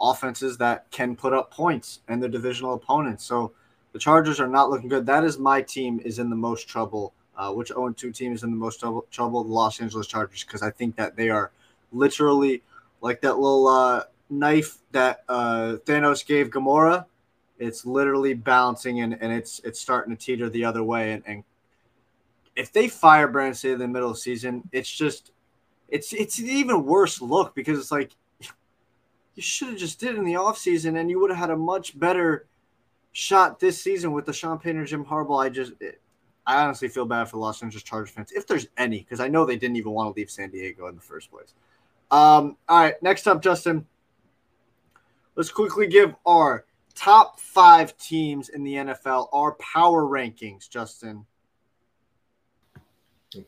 offenses that can put up points and the divisional opponents. So the Chargers are not looking good. That is my team is in the most trouble. Uh, which 0 2 team is in the most trouble? Trouble the Los Angeles Chargers because I think that they are literally like that little uh, knife that uh, Thanos gave Gamora. It's literally bouncing and, and it's it's starting to teeter the other way. And, and if they fire Brandon Staley in the middle of the season, it's just it's it's an even worse look because it's like you should have just did in the offseason and you would have had a much better shot this season with the Sean Payton or Jim Harbaugh. I just, it, I honestly feel bad for Los Angeles Chargers fans, if there's any, because I know they didn't even want to leave San Diego in the first place. Um, all right, next up, Justin. Let's quickly give our top five teams in the NFL, our power rankings, Justin.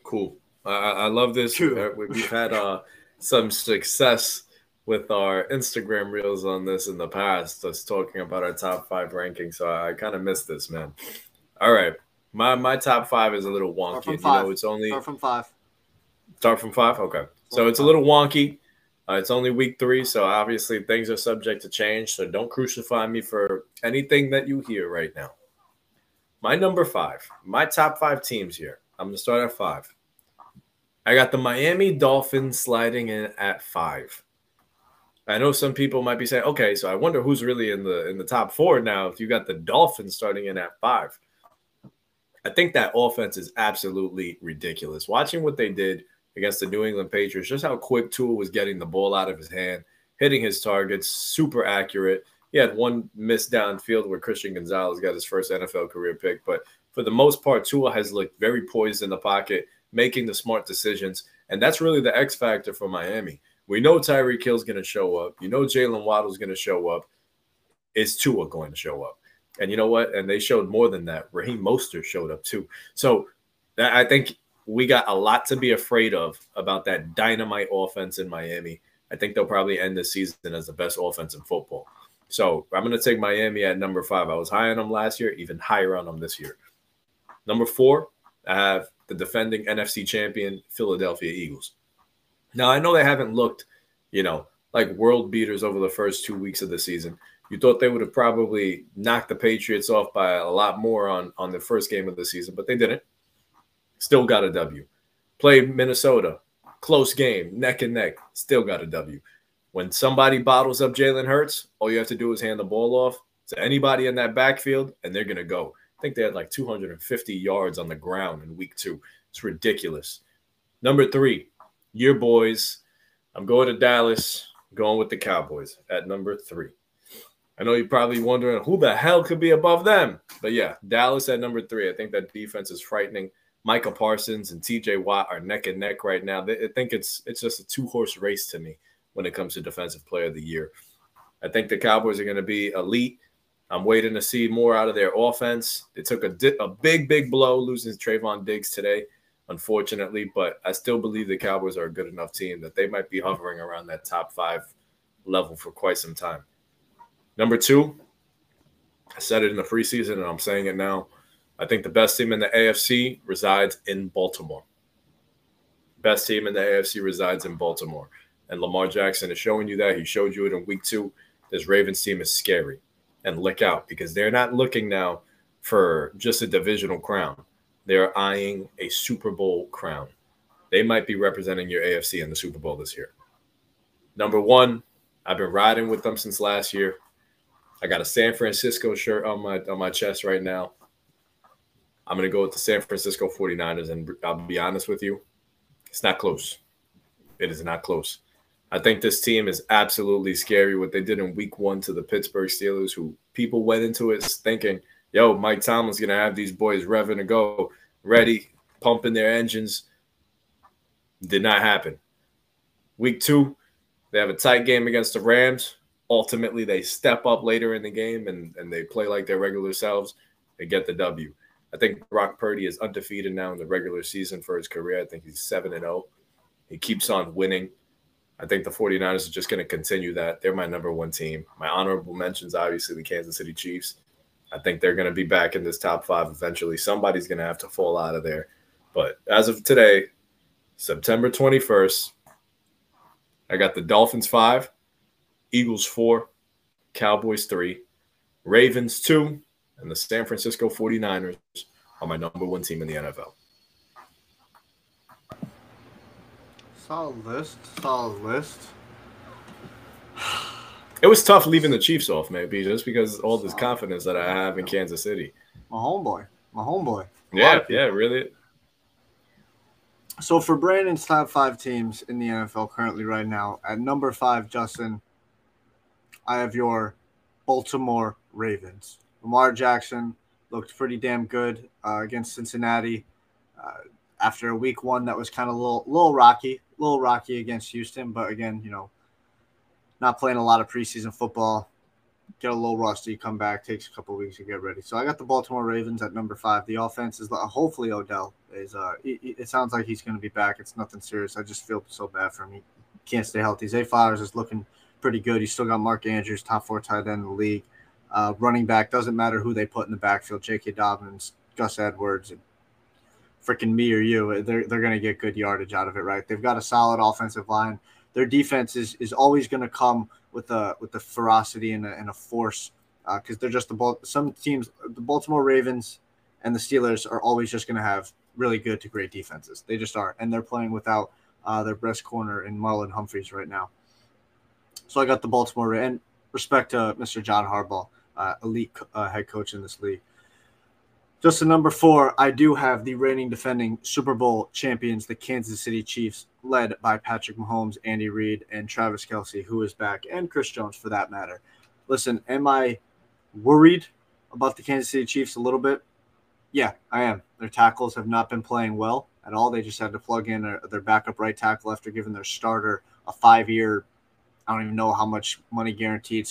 Cool. I, I love this. Cool. We've had uh, some success with our Instagram reels on this in the past, us talking about our top five rankings. So I, kind of missed this, man. All right. My my top five is a little wonky. You know, it's only start from five. Start from five? Okay. So it's a little wonky. Uh, it's only week three, so obviously things are subject to change. So don't crucify me for anything that you hear right now. My number five, my top five teams here. I'm gonna start at five. I got the Miami Dolphins sliding in at five. I know some people might be saying, okay, so I wonder who's really in the in the top four now. If you got the Dolphins starting in at five, I think that offense is absolutely ridiculous. Watching what they did against the New England Patriots, just how quick Tua was getting the ball out of his hand, hitting his targets, super accurate. He had one miss downfield where Christian Gonzalez got his first NFL career pick, but for the most part, Tua has looked very poised in the pocket, making the smart decisions, and that's really the X factor for Miami. We know Tyreek Hill's going to show up. You know Jaylen Waddle's going to show up. Is Tua going to show up? And you know what? And they showed more than that. Raheem Mostert showed up too. So I think we got a lot to be afraid of about that dynamite offense in Miami. I think they'll probably end the season as the best offense in football. So I'm going to take Miami at number five. I was high on them last year, even higher on them this year. Number four, I have the defending NFC champion Philadelphia Eagles. Now I know they haven't looked, you know, like world beaters over the first two weeks of the season. You thought they would have probably knocked the Patriots off by a lot more on on the first game of the season, but they didn't. Still got a W. Played Minnesota, close game, neck and neck, still got a W. When somebody bottles up Jalen Hurts, all you have to do is hand the ball off to anybody in that backfield, and they're gonna go. I think they had like 250 yards on the ground in week two. It's ridiculous. Number three, your boys. I'm going to Dallas, going with the Cowboys at number three. I know you're probably wondering who the hell could be above them. But yeah, Dallas at number three. I think that defense is frightening. Micah Parsons and TJ Watt are neck and neck right now. I think it's it's just a two horse race to me when it comes to defensive player of the year. I think the Cowboys are going to be elite. I'm waiting to see more out of their offense. They took a, di- a big, big blow losing Trevon Diggs today, unfortunately, but I still believe the Cowboys are a good enough team that they might be hovering around that top five level for quite some time. Number two, I said it in the preseason and I'm saying it now. I think the best team in the AFC resides in Baltimore. Best team in the AFC resides in Baltimore. And Lamar Jackson is showing you that. He showed you it in week two. This Ravens team is scary and look out because they're not looking now for just a divisional crown. They're eyeing a Super Bowl crown. They might be representing your AFC in the Super Bowl this year. Number one, I've been riding with them since last year. I got a San Francisco shirt on my on my chest right now. I'm going to go with the San Francisco 49ers and I'll be honest with you, it's not close. It is not close. I think this team is absolutely scary. What they did in week one to the Pittsburgh Steelers, who people went into it thinking, yo, Mike Tomlin's going to have these boys revving to go, ready, pumping their engines. Did not happen. Week two, they have a tight game against the Rams. Ultimately, they step up later in the game and, and they play like their regular selves. They get the W. I think Brock Purdy is undefeated now in the regular season for his career. I think he's 7 and 0. He keeps on winning. I think the 49ers are just going to continue that. They're my number one team. My honorable mentions, obviously, the Kansas City Chiefs. I think they're going to be back in this top five eventually. Somebody's going to have to fall out of there. But as of today, September 21st, I got the Dolphins five, Eagles four, Cowboys three, Ravens two, and the San Francisco 49ers are my number one team in the NFL. Solid list. Solid list. [sighs] It was tough leaving the Chiefs off, maybe just because all this confidence that I have in Kansas City. My homeboy. My homeboy. Yeah, yeah, really. So for Brandon's top five teams in the NFL currently right now, at number five, Justin, I have your Baltimore Ravens. Lamar Jackson looked pretty damn good uh, against Cincinnati. Uh, after a week one that was kind of a little, little rocky, a little rocky against Houston. But again, you know, not playing a lot of preseason football, get a little rusty, come back, takes a couple weeks to get ready. So I got the Baltimore Ravens at number five. The offense is hopefully Odell is. Uh, it, it sounds like he's going to be back. It's nothing serious. I just feel so bad for him. He can't stay healthy. Zay Flowers is looking pretty good. He's still got Mark Andrews, top four tight end in the league. Uh, running back doesn't matter who they put in the backfield. J.K. Dobbins, Gus Edwards, freaking me or you, they're they're going to get good yardage out of it, right? They've got a solid offensive line. Their defense is is always going to come with a with the ferocity and a, and a force because uh, they're just the some teams, the Baltimore Ravens and the Steelers are always just going to have really good to great defenses. They just are, and they're playing without uh, their best corner in Marlon Humphreys right now. So I got the Baltimore and respect to Mr. John Harbaugh, uh, elite uh, head coach in this league. Just a number four, I do have the reigning defending Super Bowl champions, the Kansas City Chiefs, led by Patrick Mahomes, Andy Reid, and Travis Kelce, who is back, and Chris Jones for that matter. Listen, am I worried about the Kansas City Chiefs a little bit? Yeah, I am. Their tackles have not been playing well at all. They just had to plug in their backup right tackle after giving their starter a five year, I don't even know how much money guaranteed.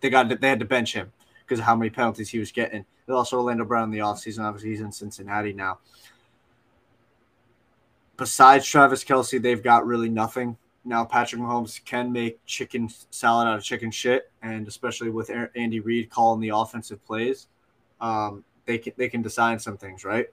They got they had to bench him because of how many penalties he was getting. They also Orlando Brown in the offseason. Obviously, he's in Cincinnati now. besides Travis Kelce, they've got really nothing. Now Patrick Mahomes can make chicken salad out of chicken shit, and especially with Andy Reid calling the offensive plays, um, they can they can design some things, right?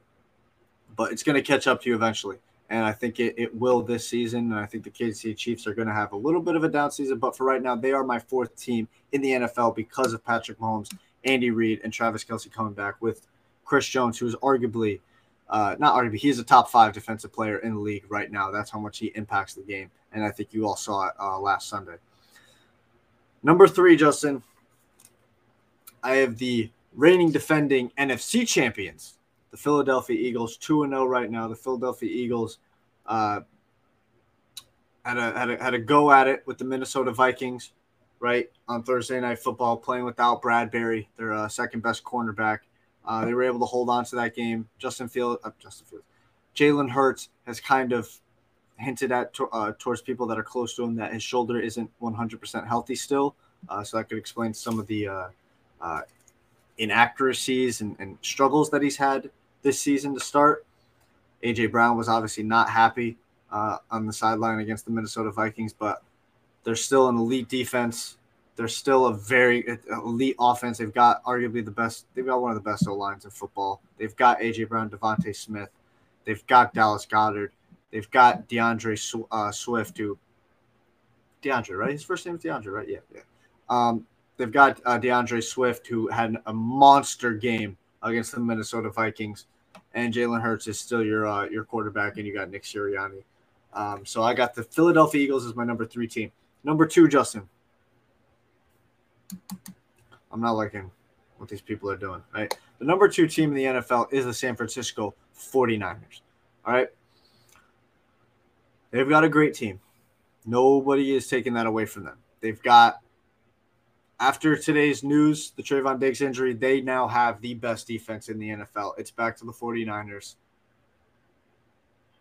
But it's going to catch up to you eventually, and I think it, it will this season. And I think the KC Chiefs are going to have a little bit of a down season, but for right now, they are my fourth team in the NFL because of Patrick Mahomes, Andy Reid, and Travis Kelce coming back with Chris Jones, who is arguably uh, not arguably, he's a top five defensive player in the league right now. That's how much he impacts the game. And I think you all saw it uh, last Sunday. Number three, Justin, I have the reigning defending NFC champions, the Philadelphia Eagles, 2 0 right now. The Philadelphia Eagles uh, had, a, had, a, had a go at it with the Minnesota Vikings, right, on Thursday Night Football, playing without Bradberry, their uh, second best cornerback. Uh, they were able to hold on to that game. Justin Field, uh, Justin Field, Jalen Hurts has kind of hinted at to, uh, towards people that are close to him that his shoulder isn't 100% healthy still. Uh, so that could explain some of the inaccuracies and, and, struggles that he's had this season to start. AJ Brown was obviously not happy on the sideline against the Minnesota Vikings, but they're still an elite defense. They're still a very elite offense. They've got arguably the best. They've got one of the best O lines in football. They've got AJ Brown, DeVonta Smith. They've got Dallas Goedert. They've got D'Andre uh, Swift, who DeAndre, right? His first name is DeAndre, right? Yeah, yeah. Um, they've got uh, D'Andre Swift, who had a monster game against the Minnesota Vikings, and Jalen Hurts is still your uh, your quarterback, and you got Nick Sirianni. Um, so I got the Philadelphia Eagles as my number three team. Number two, Justin. I'm not liking what these people are doing. Right. The number two team in the NFL is the San Francisco 49ers. All right. They've got a great team. Nobody is taking that away from them. They've got, after today's news, the Trevon Diggs injury, they now have the best defense in the NFL. It's back to the 49ers.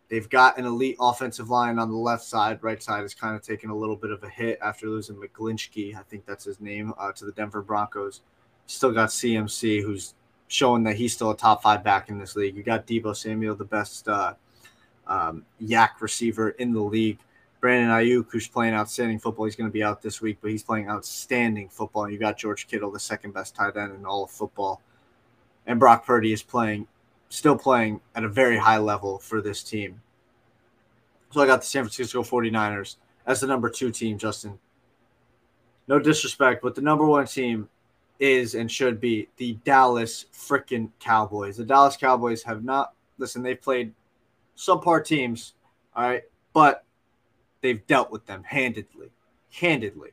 They've got an elite offensive line on the left side. Right side is kind of taking a little bit of a hit after losing McGlinchey. I think that's his name uh, to the Denver Broncos. Still got CMC, who's showing that he's still a top five back in this league. You got Deebo Samuel, the best uh, um, YAC receiver in the league. Brandon Aiyuk, who's playing outstanding football. He's going to be out this week, but he's playing outstanding football. You got George Kittle, the second best tight end in all of football. And Brock Purdy is playing still playing at a very high level for this team. So I got the San Francisco 49ers as the number two team, Justin. No disrespect, but the number one team is and should be the Dallas freaking Cowboys. The Dallas Cowboys have not, listen, they've played subpar teams, all right, but they've dealt with them handedly. Handedly.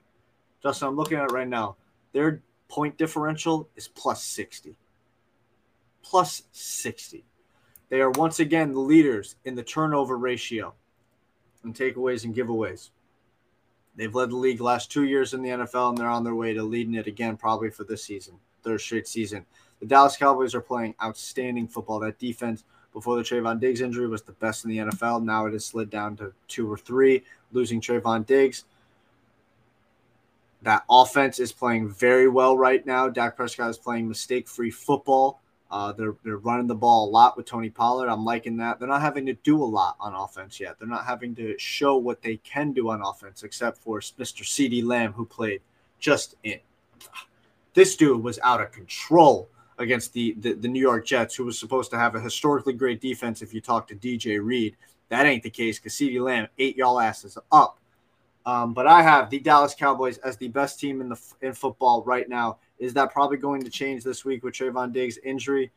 Justin, I'm looking at it right now. Their point differential is plus 60 plus 60. They are once again the leaders in the turnover ratio and takeaways and giveaways. They've led the league last two years in the NFL, and they're on their way to leading it again, probably for this season, third straight season. The Dallas Cowboys are playing outstanding football. That defense before the Trevon Diggs injury was the best in the NFL. Now it has slid down to two or three, losing Trevon Diggs. That offense is playing very well right now. Dak Prescott is playing mistake free football. Uh, they're they're running the ball a lot with Tony Pollard. I'm liking that. They're not having to do a lot on offense yet. They're not having to show what they can do on offense, except for Mr. CeeDee Lamb, who played just in. This dude was out of control against the, the, the New York Jets, who was supposed to have a historically great defense. If you talk to DJ Reed, that ain't the case because CeeDee Lamb ate y'all asses up. Um, but I have the Dallas Cowboys as the best team in the in football right now is that probably going to change this week with Trevon Diggs' injury?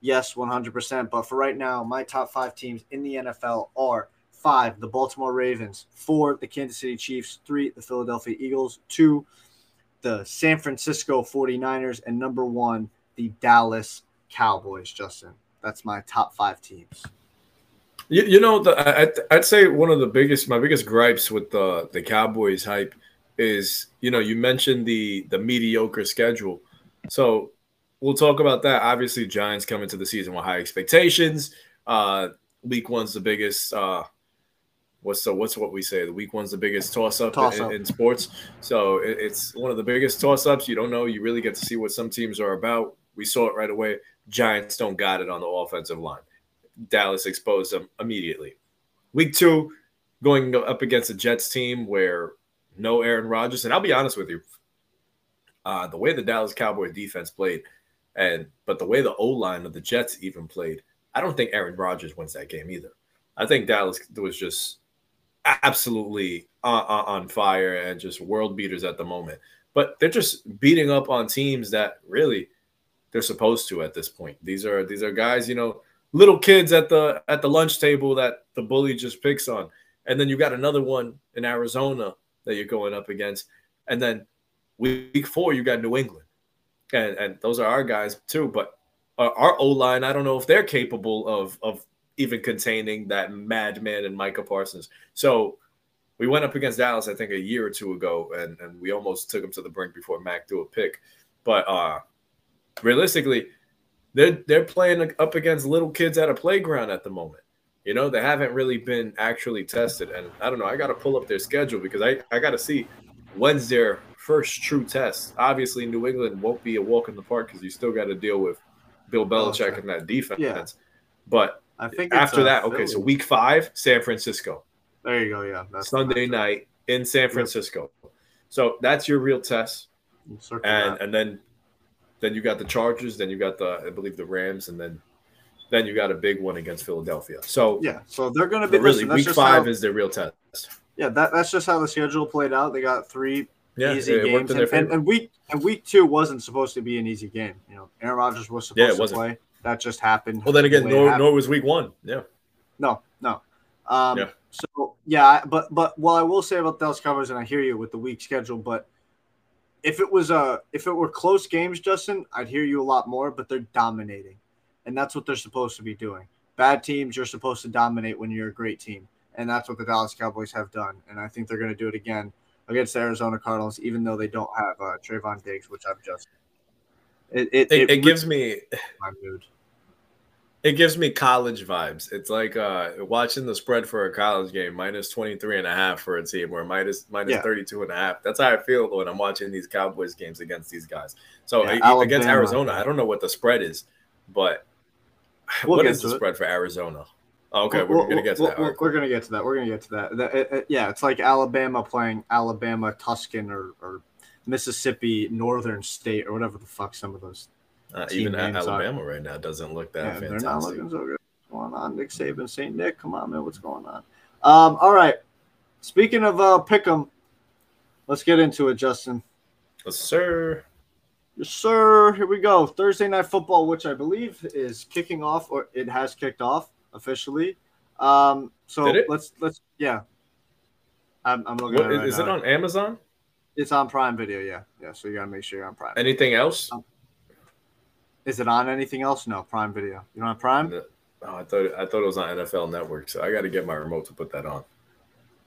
Yes, 100%. But for right now, my top five teams in the NFL are five, the Baltimore Ravens, four, the Kansas City Chiefs, three, the Philadelphia Eagles, two, the San Francisco 49ers, and number one, the Dallas Cowboys, Justin. That's my top five teams. You, you know, the, I, I'd say one of the biggest, my biggest gripes with the, the Cowboys hype is you know you mentioned the the mediocre schedule. So we'll talk about that. Obviously giants come into the season with high expectations. Uh week one's the biggest uh what's the what's what we say? The week one's the biggest toss up, in, in, sports. So it, it's one of the biggest toss ups. You don't know. You really get to see what some teams are about. We saw it right away. Giants don't got it on the offensive line dallas exposed them immediately week two, going up against a Jets team where no Aaron Rodgers, and I'll be honest with you, uh, the way the Dallas Cowboys defense played, and but the way the O line of the Jets even played, I don't think Aaron Rodgers wins that game either. I think Dallas was just absolutely on, on fire and just world beaters at the moment. But they're just beating up on teams that really they're supposed to at this point. These are these are guys, you know, little kids at the at the lunch table that the bully just picks on. And then you got another one in Arizona that you're going up against. And then week four, you got New England. And and those are our guys too. But our O line, I don't know if they're capable of of even containing that madman and Micah Parsons. So we went up against Dallas, I think, a year or two ago, and, and we almost took them to the brink before Mac threw a pick. But uh, realistically, they're they're playing up against little kids at a playground at the moment. You know, they haven't really been actually tested. And I don't know, I got to pull up their schedule because I, I got to see when's their first true test. Obviously, New England won't be a walk in the park because you still got to deal with Bill Belichick oh, and that defense. Yeah. But I think after uh, that, okay, so week five, San Francisco. There you go. Yeah, that's Sunday night in San Francisco. Yep. So that's your real test, and that. and then then you got the Chargers, then you got the I believe the Rams, and then then you got a big one against Philadelphia. So yeah, so they're going to be really listen, week five how, is their real test. Yeah, that, that's just how the schedule played out. They got three yeah, easy games, and, and, and, week and week two wasn't supposed to be an easy game. You know, Aaron Rodgers was supposed yeah, to play. That just happened. Well, then again, nor, nor was week one. Yeah. No, no. Um, yeah. So yeah, but but what I will say about Dallas Cowboys, and I hear you with the week schedule, but if it was a if it were close games, Justin, I'd hear you a lot more. But they're dominating, and that's what they're supposed to be doing. Bad teams, you're supposed to dominate when you're a great team, and that's what the Dallas Cowboys have done. And I think they're going to do it again against the Arizona Cardinals, even though they don't have uh, Trevon Diggs, which I've just it it, it, it gives me my mood. It gives me college vibes. It's like uh, watching the spread for a college game, minus 23 and a half for a team or minus, minus yeah. 32 and a half. That's how I feel when I'm watching these Cowboys games against these guys. So yeah, against Arizona, I don't know what the spread is, but [sighs] we'll what is the it. spread for Arizona? Oh, okay, we're, we're going to get to that. We're, we're going to get to that. We're going to get to that. that it, it, yeah, it's like Alabama playing Alabama Tuscan or, or Mississippi Northern State or whatever the fuck some of those uh, even Alabama are. right now doesn't look that yeah, fantastic. They're not looking so good. What's going on? Nick Saban, St. Nick, come on, man. What's going on? Um, all right. Speaking of uh, Pick'em, let's get into it, Justin. Yes, sir. Yes, sir. Here we go. Thursday night football, which I believe is kicking off, or it has kicked off officially. Um, so let's let's yeah. I'm, I'm looking. What, it right is now. it on Amazon? It's on Prime Video. Yeah, yeah. So you gotta make sure you're on Prime. Anything else? Um, is it on anything else? No, Prime Video. You don't have Prime? No, oh, I thought I thought it was on NFL Network, so I got to get my remote to put that on.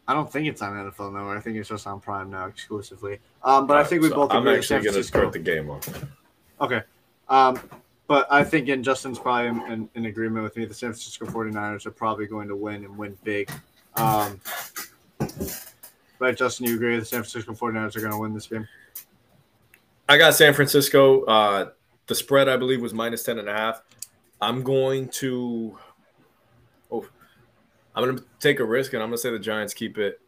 I don't think it's on NFL Network. I think it's just on Prime now exclusively. Um, but I think we both. I'm actually going to start the game on. Okay. Um, but I think, and Justin's probably in, in, in, agreement with me, the San Francisco 49ers are probably going to win and win big. Um, right, Justin, you agree the San Francisco 49ers are going to win this game? I got San Francisco. Uh, the spread, I believe, was minus 10 and a half. I'm going to oh I'm gonna take a risk and I'm gonna say the Giants keep it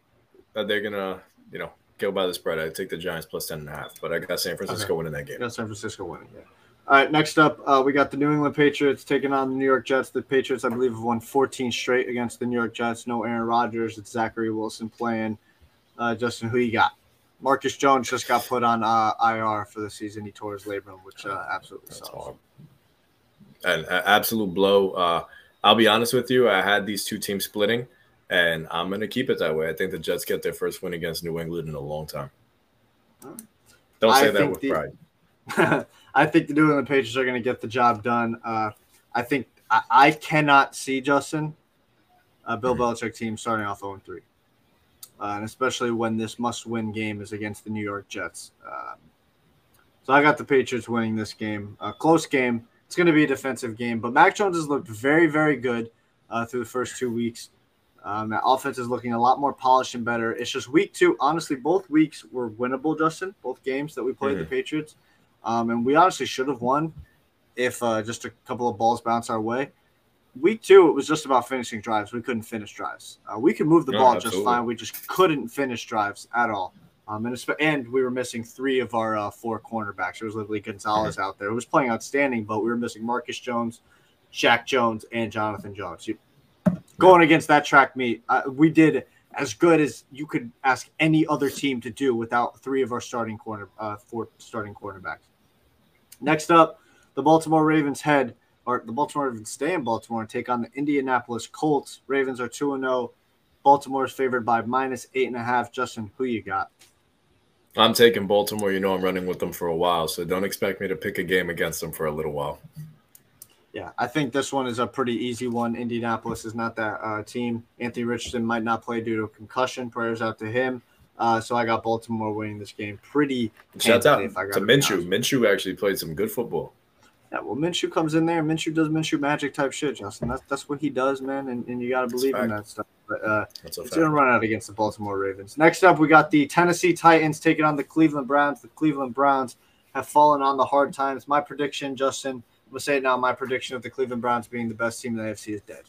that they're gonna, you know, go by the spread. I take the Giants plus 10 and a half, but I got San Francisco okay. winning that game. Yeah, San Francisco winning, yeah. All right, next up, uh, we got the New England Patriots taking on the New York Jets. The Patriots, I believe, have won 14 straight against the New York Jets. No Aaron Rodgers. It's Zachary Wilson playing. Uh, Justin, who you got? Marcus Jones just got put on uh, IR for the season. He tore his labrum, which uh, absolutely That's sucks. An absolute blow. Uh, I'll be honest with you. I had these two teams splitting, and I'm going to keep it that way. I think the Jets get their first win against New England in a long time. Don't say I that with the, pride. [laughs] I think the New England Patriots are going to get the job done. Uh, I think I, I, cannot see Justin, uh, Bill mm-hmm. Belichick team starting off 0 3 uh, and especially when this must-win game is against the New York Jets. Um, so I got the Patriots winning this game. A close game. It's going to be a defensive game, but Mac Jones has looked very, very good uh, through the first two weeks. Um, that offense is looking a lot more polished and better. It's just week two. Honestly, both weeks were winnable, Justin. Both games that we played mm-hmm. the Patriots, um, and we honestly should have won if uh, just a couple of balls bounce our way. Week two, it was just about finishing drives. We couldn't finish drives. Uh, we could move the No, ball absolutely. just fine. We just couldn't finish drives at all. Um, and, and we were missing three of our uh, four cornerbacks. There was literally Gonzalez Mm-hmm. out there who was playing outstanding, but we were missing Marcus Jones, Shaq Jones, and Jonathan Jones. You, going against that track meet, uh, we did as good as you could ask any other team to do without three of our starting corner, uh, four starting cornerbacks. Next up, the Baltimore Ravens head or the Baltimore Ravens stay in Baltimore and take on the Indianapolis Colts. Ravens are 2 0. Baltimore is favored by minus eight and a half. Justin, who you got? I'm taking Baltimore. You know, I'm running with them for a while, so don't expect me to pick a game against them for a little while. Yeah, I think this one is a pretty easy one. Indianapolis is not that uh, team. Anthony Richardson might not play due to a concussion. Prayers out to him. Uh, so I got Baltimore winning this game pretty. Shout out if I to Minshew. Minshew actually played some good football. Yeah, well, Minshew comes in there. Minshew does Minshew magic type shit, Justin. That's that's what he does, man, and, and you got to believe in that stuff. But uh, It's going to run out against the Baltimore Ravens. Next up, we got the Tennessee Titans taking on the Cleveland Browns. The Cleveland Browns have fallen on the hard times. My prediction, Justin, I'm going to say it now. My prediction of the Cleveland Browns being the best team in the AFC is dead.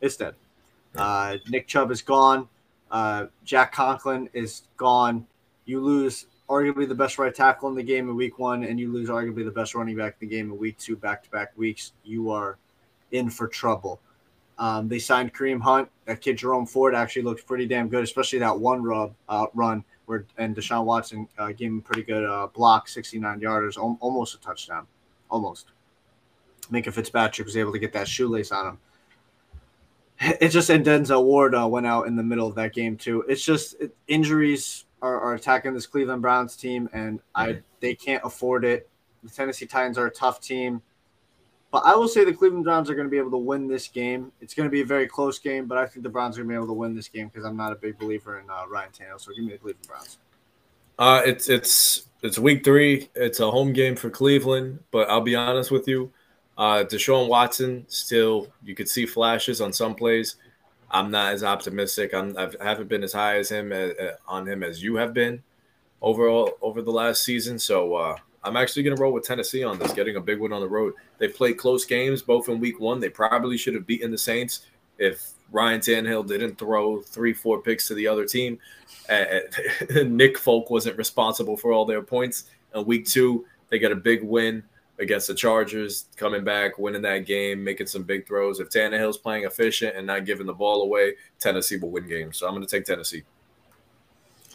It's dead. Uh, Nick Chubb is gone. Uh, Jack Conklin is gone. You lose arguably the best right tackle in the game in week one, and you lose arguably the best running back in the game in week two, back to back weeks. You are in for trouble. Um, they signed Kareem Hunt. That kid Jerome Ford actually looked pretty damn good, especially that one rub uh, run where and Deshaun Watson uh, gave him a pretty good uh, block, 69 yarders, al- almost a touchdown, almost. Minkah Fitzpatrick was able to get that shoelace on him. It's just and Denzel Ward uh, went out in the middle of that game too. It's just it, injuries are, are attacking this Cleveland Browns team, and I they can't afford it. The Tennessee Titans are a tough team. But I will say the Cleveland Browns are going to be able to win this game. It's going to be a very close game, but I think the Browns are going to be able to win this game because I'm not a big believer in uh, Ryan Tannehill. So give me the Cleveland Browns. Uh, it's it's it's week three. It's a home game for Cleveland, but I'll be honest with you, uh, Deshaun Watson still you could see flashes on some plays. I'm not as optimistic. I'm I've, I haven't been as high as him uh, uh, on him as you have been overall over the last season. So uh, I'm actually going to roll with Tennessee on this, getting a big win on the road. They played close games both in week one. They probably should have beaten the Saints if Ryan Tannehill didn't throw three, four picks to the other team. Uh, [laughs] Nick Folk wasn't responsible for all their points. In week two, they got a big win against the Chargers, coming back, winning that game, making some big throws. If Tannehill's playing efficient and not giving the ball away, Tennessee will win games. So I'm going to take Tennessee.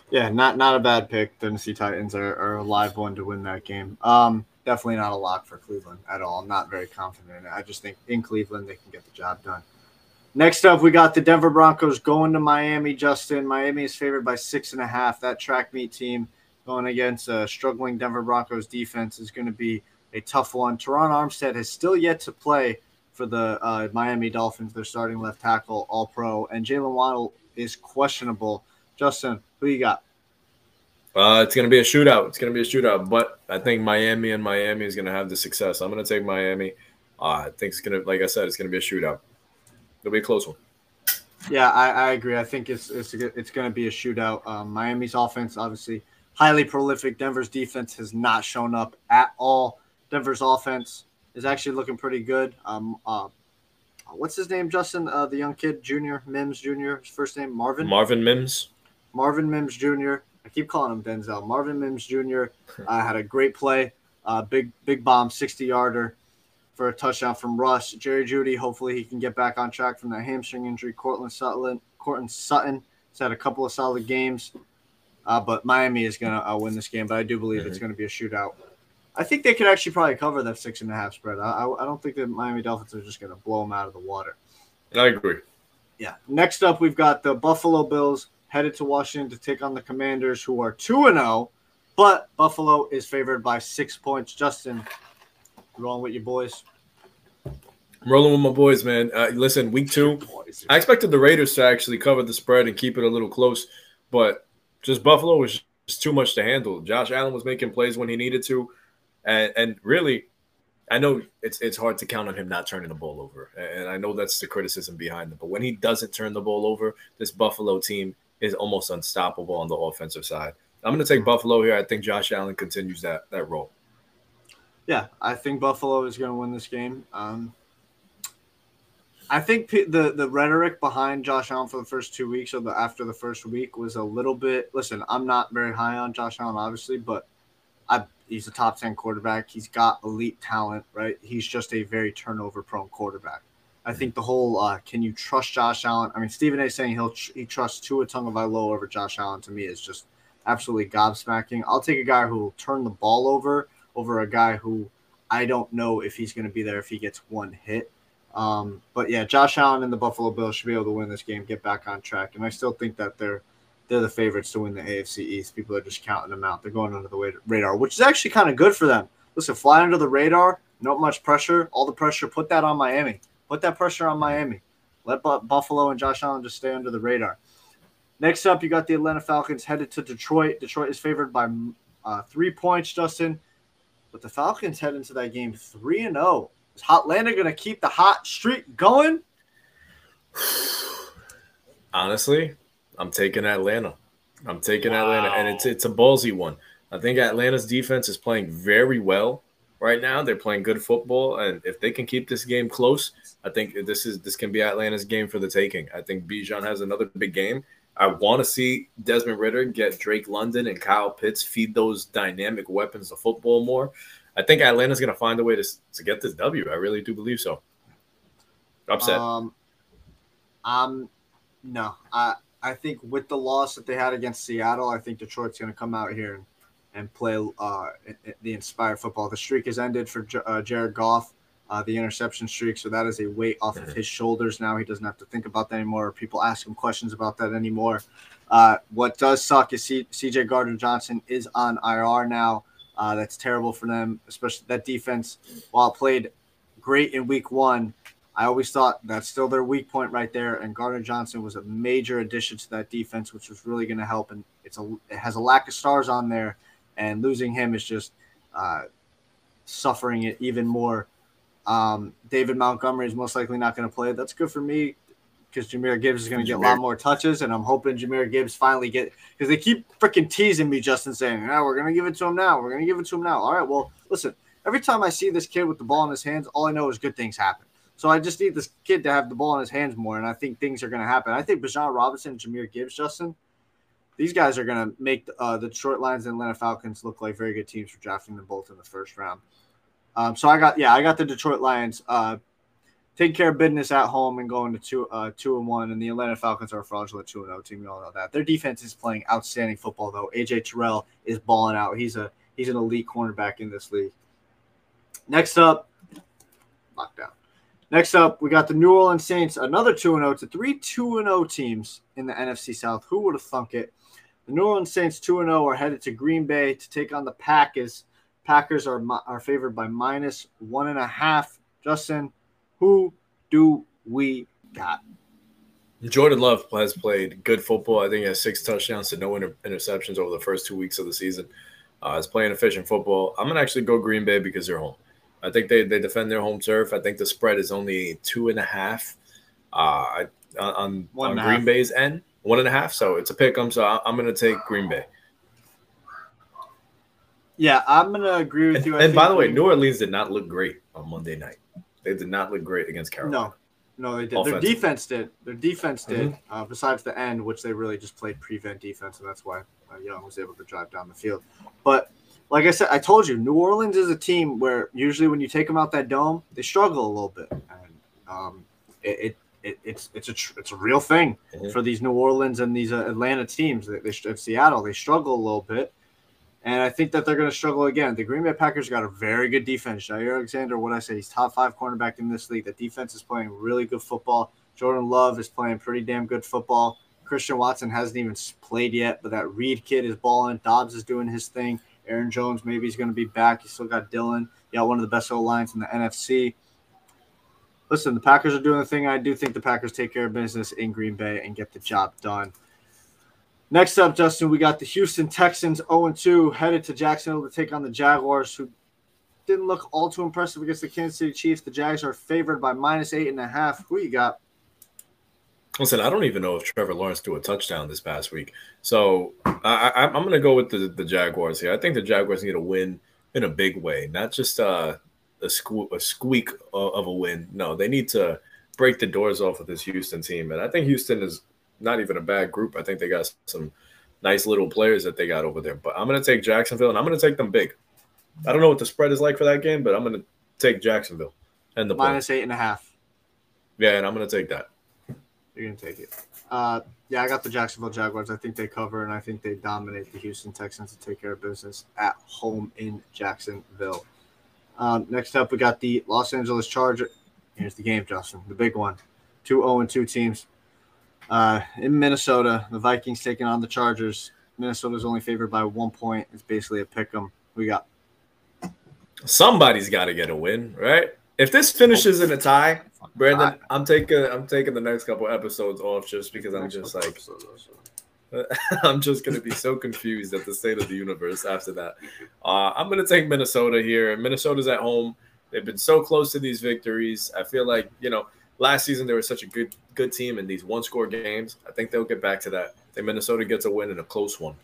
Yeah, not not a bad pick. Tennessee Titans are, are a live one to win that game. Um, definitely not a lock for Cleveland at all. I'm not very confident in it. I just think in Cleveland they can get the job done. Next up, we got the Denver Broncos going to Miami. Justin, Miami is favored by six and a half. That track meet team going against a struggling Denver Broncos defense is going to be a tough one. Terron Armstead has still yet to play for the uh, Miami Dolphins. Their starting left tackle, All Pro, and Jaylen Waddle is questionable. Justin, who you got? Uh, it's going to be a shootout. It's going to be a shootout, but I think Miami and Miami is going to have the success. I'm going to take Miami. Uh, I think it's going to, like I said, it's going to be a shootout. It'll be a close one. Yeah, I, I agree. I think it's it's it's going to be a shootout. Um, Miami's offense, obviously, highly prolific. Denver's defense has not shown up at all. Denver's offense is actually looking pretty good. Um, uh, what's his name, Justin? Uh, the young kid, Junior Mims Junior. His first name Marvin. Marvin Mims. Marvin Mims Jr. I keep calling him Denzel. Marvin Mims Jr. [laughs] Uh, had a great play, uh, big big bomb, sixty yarder for a touchdown from Russ. Jerry Jeudy. Hopefully he can get back on track from that hamstring injury. Courtland Sutton. Courtland Sutton has had a couple of solid games, uh, but Miami is gonna uh, win this game. But I do believe it's going to be a shootout. I think they could actually probably cover that six and a half spread. I, I, don't think the Miami Dolphins are just going to blow them out of the water. I agree. Yeah. Next up, we've got the Buffalo Bills headed to Washington to take on the Commanders, who are 2 and 0, but Buffalo is favored by six points. Justin, rolling with your boys? I'm rolling with my boys, man. Uh, listen, week two. I expected the Raiders to actually cover the spread and keep it a little close, but just Buffalo was just too much to handle. Josh Allen was making plays when he needed to, and and really, I know it's it's hard to count on him not turning the ball over, and I know that's the criticism behind it. But when he doesn't turn the ball over, this Buffalo team is almost unstoppable on the offensive side. I'm going to take Buffalo here. I think Josh Allen continues that that role. Yeah, I think Buffalo is going to win this game. Um, I think the the rhetoric behind Josh Allen for the first two weeks or the after the first week was a little bit. Listen, I'm not very high on Josh Allen, obviously, but I he's a top ten quarterback. He's got elite talent, right? He's just a very turnover prone quarterback. I think the whole uh, can you trust Josh Allen? I mean, Stephen A. saying he'll he trusts Tua Tagovailoa over Josh Allen to me is just absolutely gobsmacking. I'll take a guy who will turn the ball over over a guy who I don't know if he's going to be there if he gets one hit. Um, but yeah, Josh Allen and the Buffalo Bills should be able to win this game, get back on track, and I still think that they're they're the favorites to win the AFC East. People are just counting them out. They're going under the radar, which is actually kind of good for them. Listen, fly under the radar, not much pressure. All the pressure, put that on Miami. Put that pressure on Miami. Let Buffalo and Josh Allen just stay under the radar. Next up, you got the Atlanta Falcons headed to Detroit. Detroit is favored by uh, three points, Justin. But the Falcons head into that game three and zero. Oh. Is Hotlanta going to keep the hot streak going? [sighs] Honestly, I'm taking Atlanta. I'm taking wow. Atlanta, and it's it's a ballsy one. I think Atlanta's defense is playing very well right now. They're playing good football, and if they can keep this game close, I think this is this can be Atlanta's game for the taking. I think Bijan has another big game. I want to see Desmond Ridder get Drake London and Kyle Pitts feed those dynamic weapons of football more. I think Atlanta's going to find a way to, to get this W. I really do believe so. Upset. Um, um, no, I I think with the loss that they had against Seattle, I think Detroit's going to come out here and, and play uh, the inspired football. The streak has ended for uh, Jared Goff, uh, the interception streak, so that is a weight off of his shoulders now. He doesn't have to think about that anymore. People ask him questions about that anymore. Uh, what does suck is C- CJ Gardner Johnson is on IR now. Uh, that's terrible for them, especially that defense. While played great in week one, I always thought that's still their weak point right there. And Gardner Johnson was a major addition to that defense, which was really going to help. And it's a it has a lack of stars on there, and losing him is just uh, suffering it even more. Um, David Montgomery is most likely not going to play. That's good for me because Jahmyr Gibbs is going to get a lot more touches, and I'm hoping Jahmyr Gibbs finally get because they keep freaking teasing me, Justin, saying, "No, we're going to give it to him now. We're going to give it to him now." All right, well, listen. Every time I see this kid with the ball in his hands, all I know is good things happen. So I just need this kid to have the ball in his hands more, and I think things are going to happen. I think Bijan Robinson Jahmyr Gibbs, Justin, these guys are going to make uh, the Detroit Lions and Atlanta Falcons look like very good teams for drafting them both in the first round. Um, so I got yeah, I got the Detroit Lions. Uh, taking care of business at home and going to two uh, two and one. And the Atlanta Falcons are a fraudulent two and zero oh team. We all know that. Their defense is playing outstanding football though. AJ Terrell is balling out. He's a he's an elite cornerback in this league. Next up, lockdown. Next up, we got the New Orleans Saints, another 2 0 to three 2 0 teams in the NFC South. Who would have thunk it? The New Orleans Saints 2 0 are headed to Green Bay to take on the Packers. Packers are, are favored by minus one and a half. Justin, who do we got? Jordan Love has played good football. I think he has six touchdowns to no inter- interceptions over the first two weeks of the season. Uh, he's playing efficient football. I'm gonna actually go Green Bay because they're home. I think they, they defend their home turf. I think the spread is only two and a half uh, on, on Green. Bay's end, one and a half. So it's a pick 'em. So I'm going to take Green Bay. Yeah, I'm going to agree with and, you. I and by the way, New Orleans did not look great on Monday night. They did not look great against Carolina. No, no, they did. Their defense did. Their defense did. Mm-hmm. Uh, besides the end, which they really just played prevent defense, and that's why uh, Young was able to drive down the field. But like I said, I told you, New Orleans is a team where usually when you take them out that dome, they struggle a little bit, and um, it, it, it, it's it's a tr- it's a real thing mm-hmm. for these New Orleans and these uh, Atlanta teams. They, they, Seattle, they struggle a little bit, and I think that they're going to struggle again. The Green Bay Packers got a very good defense. Jaire Alexander, what I say, he's top five cornerback in this league. The defense is playing really good football. Jordan Love is playing pretty damn good football. Christian Watson hasn't even played yet, but that Reed kid is balling. Doubs is doing his thing. Aaron Jones, maybe he's going to be back. You still got Dillon. You got one of the best O lines in the NFC. Listen, the Packers are doing the thing. I do think the Packers take care of business in Green Bay and get the job done. Next up, Justin, we got the Houston Texans 0 2 headed to Jacksonville to take on the Jaguars, who didn't look all too impressive against the Kansas City Chiefs. The Jags are favored by minus eight and a half. Who you got? Listen, I don't even know if Trevor Lawrence threw a touchdown this past week. So I, am going to go with the, the Jaguars here. I think the Jaguars need a win in a big way, not just uh, a, sque- a squeak of a win. No, they need to break the doors off of this Houston team. And I think Houston is not even a bad group. I think they got some nice little players that they got over there. But I'm going to take Jacksonville and I'm going to take them big. I don't know what the spread is like for that game, but I'm going to take Jacksonville and the minus eight and a half. Yeah, and I'm going to take that. You're going to take it. Uh, yeah, I got the Jacksonville Jaguars. I think they cover, and I think they dominate the Houston Texans to take care of business at home in Jacksonville. Um, next up, we got the Los Angeles Chargers. Here's the game, Justin, the big one. Two 0 and 2 teams. Uh, in Minnesota, the Vikings taking on the Chargers. Minnesota's only favored by one point. It's basically a pick 'em. We got somebody's got to get a win, right? If this finishes in a tie, Brandon, I'm taking I'm taking the next couple episodes off just because I'm just like [laughs] I'm just gonna be so confused at the state of the universe after that. Uh, I'm gonna take Minnesota here. Minnesota's at home. They've been so close to these victories. I feel like you know last season they were such a good good team in these one score games. I think they'll get back to that. I think Minnesota gets a win in a close one.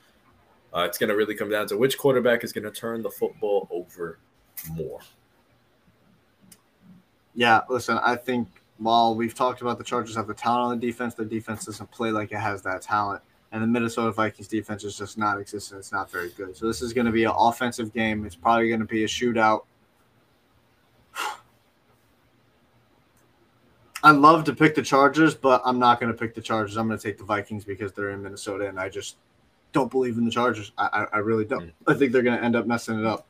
Uh, it's going to really come down to which quarterback is going to turn the football over more. Yeah, listen, I think while we've talked about the Chargers have the talent on the defense, their defense doesn't play like it has that talent. And the Minnesota Vikings defense is just not existent. It's not very good. So this is going to be an offensive game. It's probably going to be a shootout. [sighs] I love to pick the Chargers, but I'm not going to pick the Chargers. I'm going to take the Vikings because they're in Minnesota, and I just don't believe in the Chargers. I, I, I really don't. Mm. I think they're going to end up messing it up.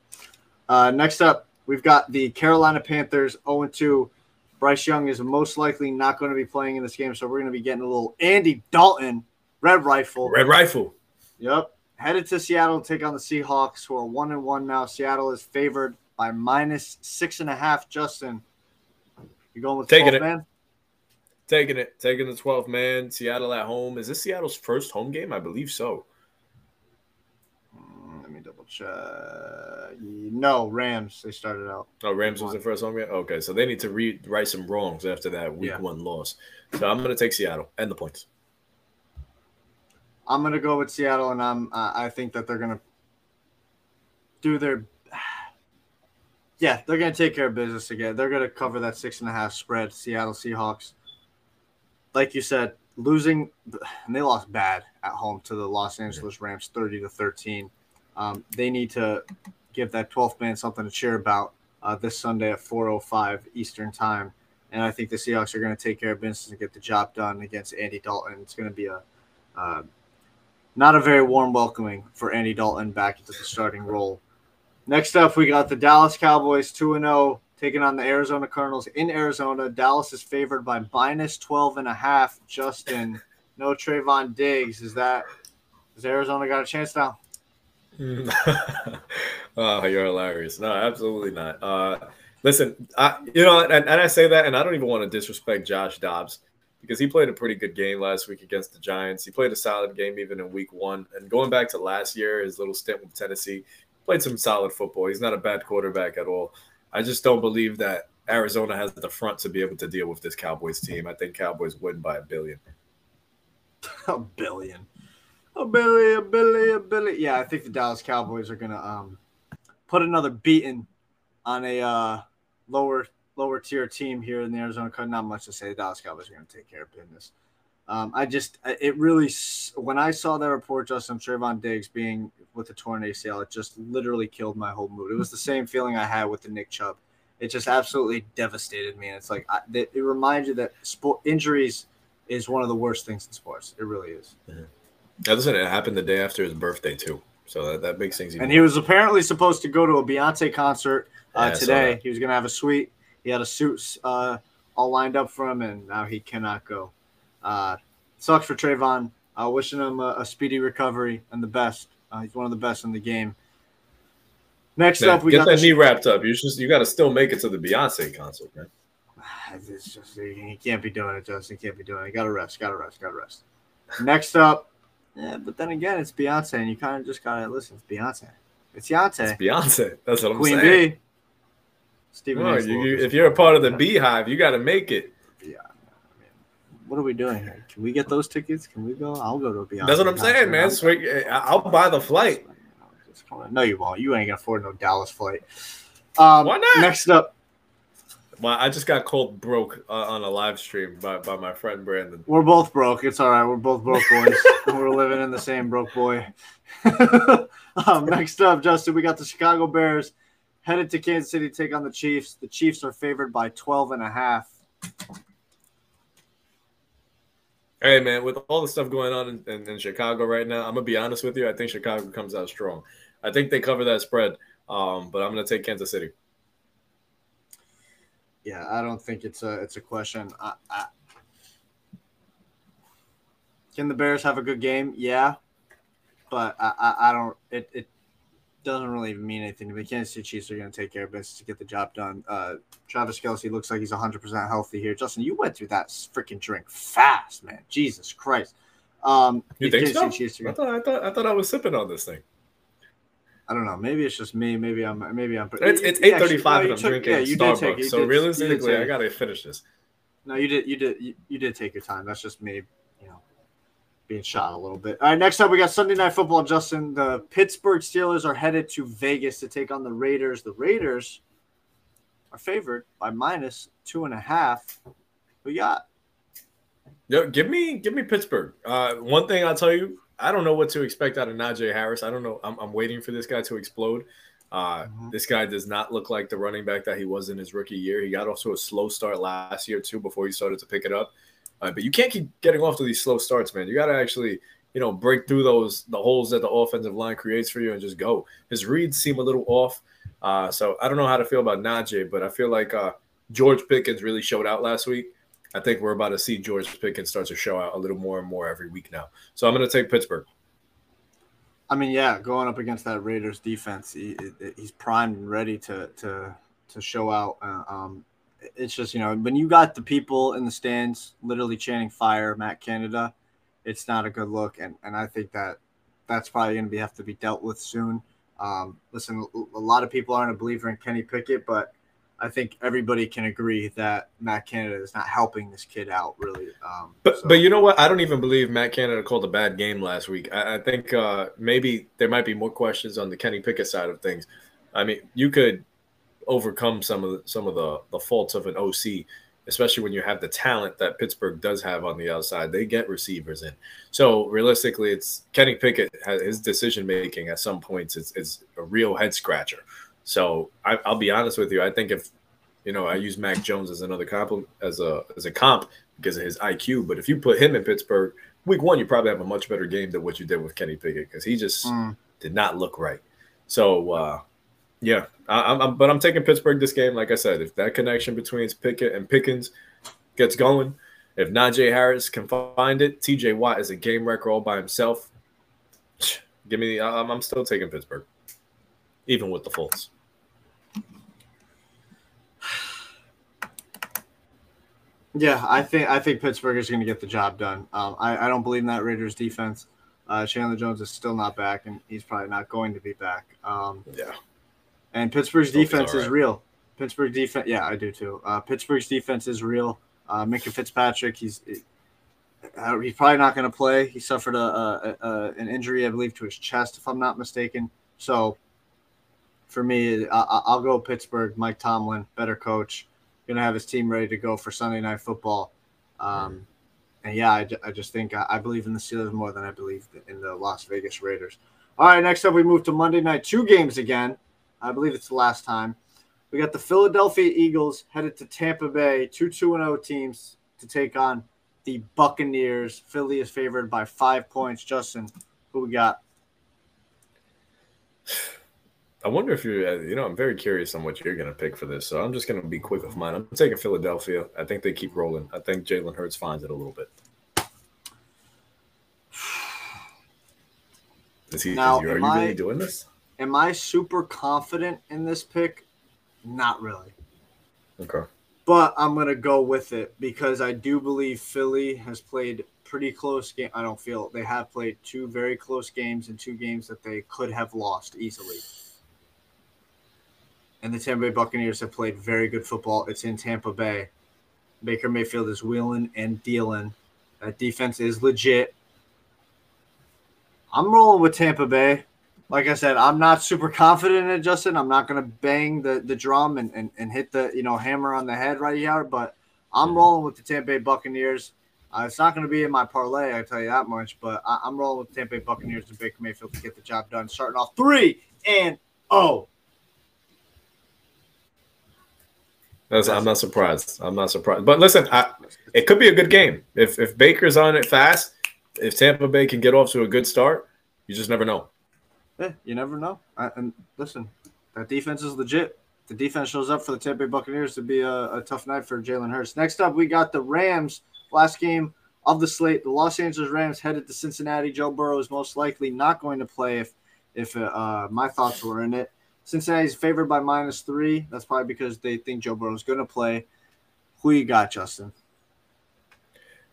Uh, next up, we've got the Carolina Panthers 0 2. Bryce Young is most likely not going to be playing in this game, so we're going to be getting a little Andy Dalton Red Rifle. Red Rifle. Yep. Headed to Seattle to take on the Seahawks, who are one and one now. Seattle is favored by minus six and a half. Justin, you going with taking it, man? Taking it, taking the 12th man. Seattle at home. Is this Seattle's first home game? I believe so. Let me double check. No, Rams. They started out. Oh, Rams was the first home game. Okay, so they need to re- right some wrongs after that week yeah. one loss. So I'm going to take Seattle and the points. I'm going to go with Seattle, and I'm. Uh, I think that they're going to do their [sighs] yeah, they're going to take care of business again. They're going to cover that six and a half spread. Seattle Seahawks like you said, losing [sighs] and they lost bad at home to the Los Angeles Rams, thirty to thirteen. Um, they need to give that 12th man something to cheer about uh, this Sunday at 4:05 Eastern time. And I think the Seahawks are going to take care of business and get the job done against Andy Dalton. It's going to be a uh, not a very warm welcoming for Andy Dalton back into the starting role. Next up, we got the Dallas Cowboys 2 0 taking on the Arizona Cardinals in Arizona. Dallas is favored by minus 12 and a half. Justin, no Trevon Diggs. Is that has Arizona got a chance now? [laughs] oh, you're hilarious. No, absolutely not. Uh, listen, I, you know, and, and I say that, and I don't even want to disrespect Josh Dobbs because he played a pretty good game last week against the Giants. He played a solid game even in week one. And going back to last year, his little stint with Tennessee, played some solid football. He's not a bad quarterback at all. I just don't believe that Arizona has the front to be able to deal with this Cowboys team. I think Cowboys win by a billion. [laughs] A billion. A Billy, a billion, a billion. Yeah, I think the Dallas Cowboys are gonna um put another beating on a uh lower lower tier team here in the Arizona Cardinals. Not much to say. The Dallas Cowboys are gonna take care of business. Um, I just, it really, when I saw that report, Justin Trevon Diggs being with the torn ACL, it just literally killed my whole mood. It was the same feeling I had with the Nick Chubb. It just absolutely devastated me. And it's like, I, it, it reminds you that sport injuries is one of the worst things in sports. It really is. Now, listen, it happened the day after his birthday, too. So that, that makes things even And he was apparently supposed to go to a Beyonce concert uh, yeah, today. He was going to have a suite. He had a suit uh, all lined up for him, and now he cannot go. Uh, sucks for Trevon. Uh, wishing him a, a, speedy recovery and the best. Uh, he's one of the best in the game. Next up, we get that knee wrapped up. You just you got to still make it to the Beyonce concert, man. [sighs] It's just he can't be doing it, Justin. He can't be doing it. Got to rest. Got to rest. Got to rest. Next up, yeah, but then again, it's Beyonce, and you kind of just gotta listen. It's Beyonce. It's Beyonce. It's Beyonce. That's what I'm Queen saying. B. Stephen no, you, you, if you're a part of the Beehive, you got to make it Yeah. what are we doing here? Can we get those tickets? Can we go? I'll go to a Beyonce. That's what I'm saying, man. Sweet. I'll buy the flight. No, you won't. You ain't gonna afford no Dallas flight. Um, Why not? Next up, Well, I just got called broke uh, on a live stream by, by my friend Brandon. We're both broke. It's all right. We're both broke boys. [laughs] We're living in the same broke boy. [laughs] um, next up, Justin, we got the Chicago Bears headed to Kansas City to take on the Chiefs. The Chiefs are favored by 12 and a half. Hey man, with all the stuff going on in, in, in, Chicago right now, I'm gonna be honest with you. I think Chicago comes out strong. I think they cover that spread, um, but I'm gonna take Kansas City. Yeah, I don't think it's a it's a question. I, I, can the Bears have a good game? Yeah, but I, I, I don't. It, it doesn't really even mean anything to me. Kansas City Chiefs are going to take care of business to get the job done. Uh, Travis Kelce looks like he's 100% healthy here. Justin, you went through that freaking drink fast, man. Jesus Christ. Um, you think so? Chiefs I, thought, I, thought, I thought I was sipping on this thing. I don't know. Maybe it's just me. Maybe I'm. Maybe I'm. It's it's eight thirty five, and I'm took, drinking yeah, you Starbucks. Did take, so did, realistically, I gotta finish this. No, you did. You did. You, you did take your time. That's just me you know, being shot a little bit. All right, next up we got Sunday Night Football. Justin, the Pittsburgh Steelers are headed to Vegas to take on the Raiders. The Raiders are favored by minus two and a half. We got. Yo, give me give me Pittsburgh. Uh, one thing I'll tell you, I don't know what to expect out of Najee Harris. I don't know. I'm, I'm waiting for this guy to explode. Uh, mm-hmm. This guy does not look like the running back that he was in his rookie year. He got off to a slow start last year too before he started to pick it up. Uh, but you can't keep getting off to these slow starts, man. You got to actually, you know, break through those the holes that the offensive line creates for you and just go. His reads seem a little off. Uh, so I don't know how to feel about Najee, but I feel like uh, George Pickens really showed out last week. I think we're about to see George Pickens start to show out a little more and more every week now. So I'm going to take Pittsburgh. I mean, yeah, going up against that Raiders defense, he, he's primed and ready to to to show out. Uh, um, it's just you know when you got the people in the stands literally chanting fire Matt Canada, it's not a good look, and and I think that that's probably going to be have to be dealt with soon. Um, listen, a lot of people aren't a believer in Kenny Pickett, but I think everybody can agree that Matt Canada is not helping this kid out really. Um, but so. but you know what? I don't even believe Matt Canada called a bad game last week. I, I think uh, maybe there might be more questions on the Kenny Pickett side of things. I mean, you could overcome some of the, some of the the faults of an OC, especially when you have the talent that Pittsburgh does have on the outside. They get receivers in. So realistically, it's Kenny Pickett his decision making at some points is, is a real head scratcher. So I, will be honest with you. I think if you know I use Mac Jones as another comp as a as a comp because of his IQ, but if you put him in Pittsburgh, week one you probably have a much better game than what you did with Kenny Pickett because he just mm. did not look right. So uh, yeah, I, am but I'm taking Pittsburgh this game. Like I said, if that connection between Pickett and Pickens gets going, if Najee Harris can find it, T.J. Watt is a game wrecker all by himself. Give me, I'm, I'm still taking Pittsburgh, even with the faults. Yeah, I think I think Pittsburgh is going to get the job done. Um, I, I don't believe in that Raiders defense. Uh, Chandler Jones is still not back, and he's probably not going to be back. Um, yeah. And Pittsburgh's defense right. is real. Pittsburgh defense, yeah, I do too. Uh, Pittsburgh's defense is real. Uh, Minkah Fitzpatrick, he's uh, he's probably not going to play. He suffered a, a, a, an injury, I believe, to his chest, if I'm not mistaken. So, for me, I, will go Pittsburgh. Mike Tomlin, better coach, going to have his team ready to go for Sunday Night Football. Um, and yeah, I, I just think I, I believe in the Steelers more than I believe in the Las Vegas Raiders. All right, next up we move to Monday night, two games again. I believe it's the last time. We got the Philadelphia Eagles headed to Tampa Bay, two 2 0 teams to take on the Buccaneers. Philly is favored by five points. Justin, who we got? I wonder if you're, uh, you know, I'm very curious on what you're going to pick for this. So I'm just going to be quick with mine. I'm taking Philadelphia. I think they keep rolling. I think Jalen Hurts finds it a little bit. Is he, now, is he, are you I, really doing this? Am I super confident in this pick? Not really. Okay. But I'm gonna go with it because I do believe Philly has played pretty close game. I don't feel they have played two very close games and two games that they could have lost easily. And the Tampa Bay Buccaneers have played very good football. It's in Tampa Bay. Baker Mayfield is wheeling and dealing. That defense is legit. I'm rolling with Tampa Bay. like I said, I'm not super confident in it, Justin. I'm not gonna bang the, the drum and, and, and hit the you know hammer on the head right here, but I'm rolling with the Tampa Bay Buccaneers. Uh, it's not going to be in my parlay, I tell you that much. But I, am rolling with Tampa Bay Buccaneers and Baker Mayfield to get the job done. Starting off three and oh. I'm not surprised. I'm not surprised. But listen, I, it could be a good game if if Baker's on it fast. If Tampa Bay can get off to a good start, you just never know. Yeah, you never know. I, and listen, that defense is legit. The defense shows up for the Tampa Bay Buccaneers to be a, a tough night for Jalen Hurts. Next up, we got the Rams. Last game of the slate, the Los Angeles Rams headed to Cincinnati. Joe Burrow is most likely not going to play if if uh, my thoughts were in it. Cincinnati's favored by minus three. That's probably because they think Joe Burrow's going to play. Who you got, Justin?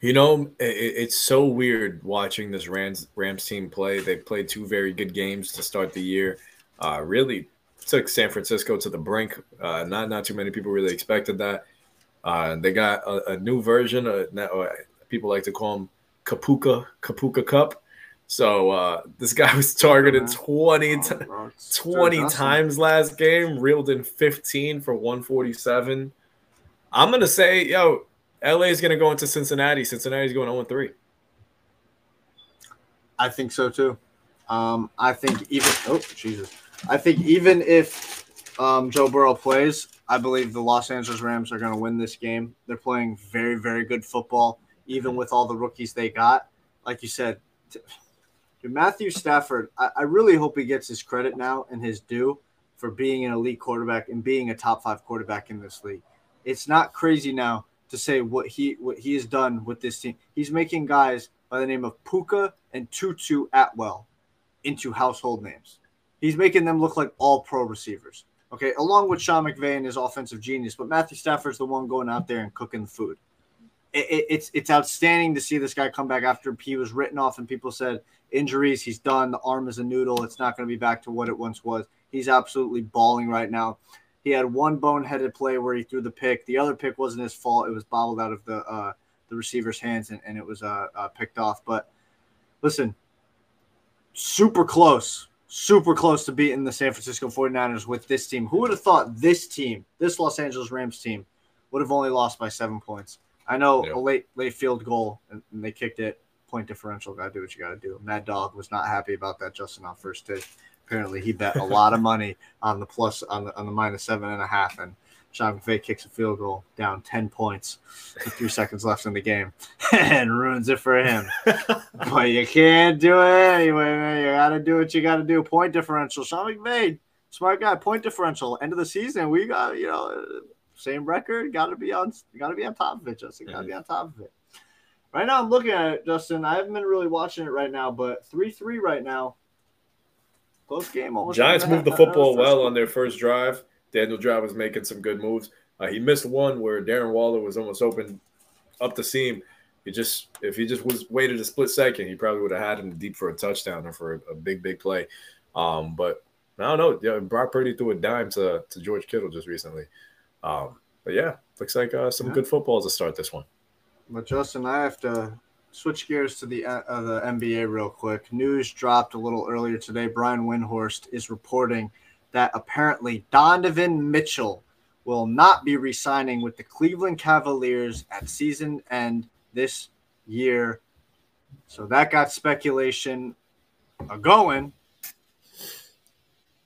You know, it, it's so weird watching this Rams Rams team play. They played two very good games to start the year. Uh, really took San Francisco to the brink. Uh, not not too many people really expected that. Uh, they got a, a new version. Of, people like to call him Kapuka Kapuka Kupp. So uh, this guy was targeted 20, t- 20 times last game, reeled in 15 for 147. I'm gonna say, yo, LA is gonna go into Cincinnati. Cincinnati's going 0 3. I think so too. Um, I think even oh Jesus, I think even if um, Joe Burrow plays, I believe the Los Angeles Rams are going to win this game. They're playing very, very good football, even with all the rookies they got. Like you said, Matthew Stafford, I, I really hope he gets his credit now and his due for being an elite quarterback and being a top five quarterback in this league. It's not crazy now to say what he what he has done with this team. He's making guys by the name of Puka and Tutu Atwell into household names. He's making them look like all pro receivers. Okay, along with Sean McVay and his offensive genius, but Matthew Stafford's the one going out there and cooking the food. It, it, it's it's outstanding to see this guy come back after he was written off and people said injuries, he's done. The arm is a noodle. It's not going to be back to what it once was. He's absolutely balling right now. He had one boneheaded play where he threw the pick. The other pick wasn't his fault. It was bobbled out of the uh, the receiver's hands and, and it was uh, uh, picked off. But listen, super close, super close to beating the San Francisco 49ers with this team. Who would have thought this team, this Los Angeles Rams team, would have only lost by seven points? I know yeah. a late late field goal and, and they kicked it point differential. Got to do what you got to do. Mad Dog was not happy about that Justin on first take. Apparently, he bet a [laughs] lot of money on the plus on the on the minus seven and a half, and Sean McVay kicks a field goal down ten points with three [laughs] seconds left in the game [laughs] and ruins it for him. but you can't do it anyway, man. You got to do what you got to do. Point differential. Sean McVay, smart guy. Point differential. End of the season, we got you know same record. Got to be on. Got to be on top of it, Justin. Got to mm-hmm. be on top of it. Right now, I'm looking at it, Justin. I haven't been really watching it right now, but three three right now. Close game. Almost Giants moved the football well on their first drive. Daniel Drive was making some good moves. Uh, he missed one where Darren Waller was almost open up the seam. He just if he just was waited a split second, he probably would have had him deep for a touchdown or for a, a big big play. Um, but I don't know. Yeah, Brock Purdy threw a dime to to George Kittle just recently. Um, but yeah, looks like uh, some yeah. good football to start this one. But Justin, I have to switch gears to the uh, the NBA real quick. News dropped a little earlier today. Brian Windhorst is reporting that apparently Donovan Mitchell will not be re-signing with the Cleveland Cavaliers at season end this year. So that got speculation a going.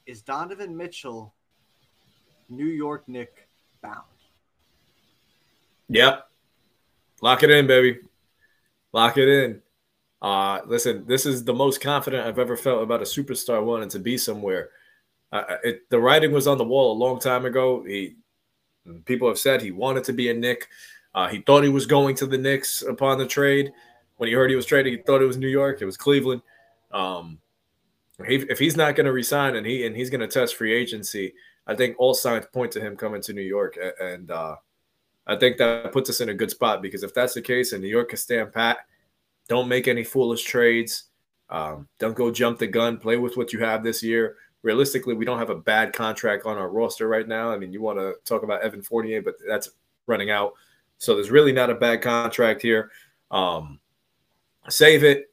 Is Donovan Mitchell New York Knick bound? Yep. Lock it in, baby. Lock it in. Uh, listen, this is the most confident I've ever felt about a superstar wanting to be somewhere. Uh, it, the writing was on the wall a long time ago. He, people have said he wanted to be a Knick. Uh, he thought he was going to the Knicks upon the trade. When he heard he was trading, he thought it was New York. It was Cleveland. Um, he, if he's not going to resign and he and he's going to test free agency, I think all signs point to him coming to New York. And uh, I think that puts us in a good spot because if that's the case and New York can stand pat, don't make any foolish trades. Um, don't go jump the gun. Play with what you have this year. Realistically, we don't have a bad contract on our roster right now. I mean, you want to talk about Evan Fournier, but that's running out. So there's really not a bad contract here. Um, save it.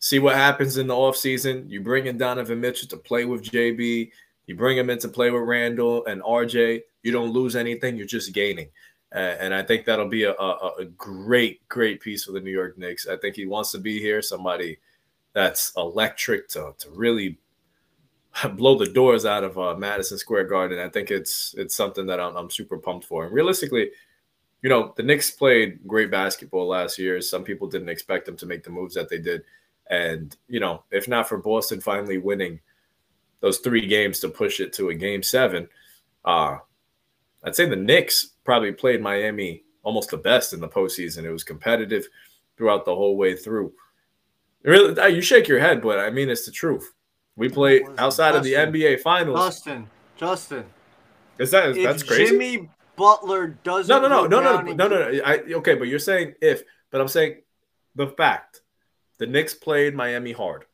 see what happens in the offseason. You bring in Donovan Mitchell to play with JB. You bring him in to play with Randle and RJ. You don't lose anything. You're just gaining. And I think that'll be a, a, a, great, great piece for the New York Knicks. I think he wants to be here, somebody that's electric to, to really [laughs] blow the doors out of uh, Madison Square Garden. I think it's it's something that I'm, I'm super pumped for. And realistically, you know, the Knicks played great basketball last year. Some people didn't expect them to make the moves that they did. And, you know, if not for Boston finally winning those three games to push it to a game seven, uh, I'd say the Knicks probably played Miami almost the best in the postseason. It was competitive throughout the whole way through. Really, uh, you shake your head, but I mean it's the truth. We play outside Justin, of the NBA Finals. Justin, Justin, is that that's crazy? Jimmy Butler doesn't. No, no, no, no, no, no, no, no. I, okay, but you're saying if, but I'm saying the fact the Knicks played Miami hard.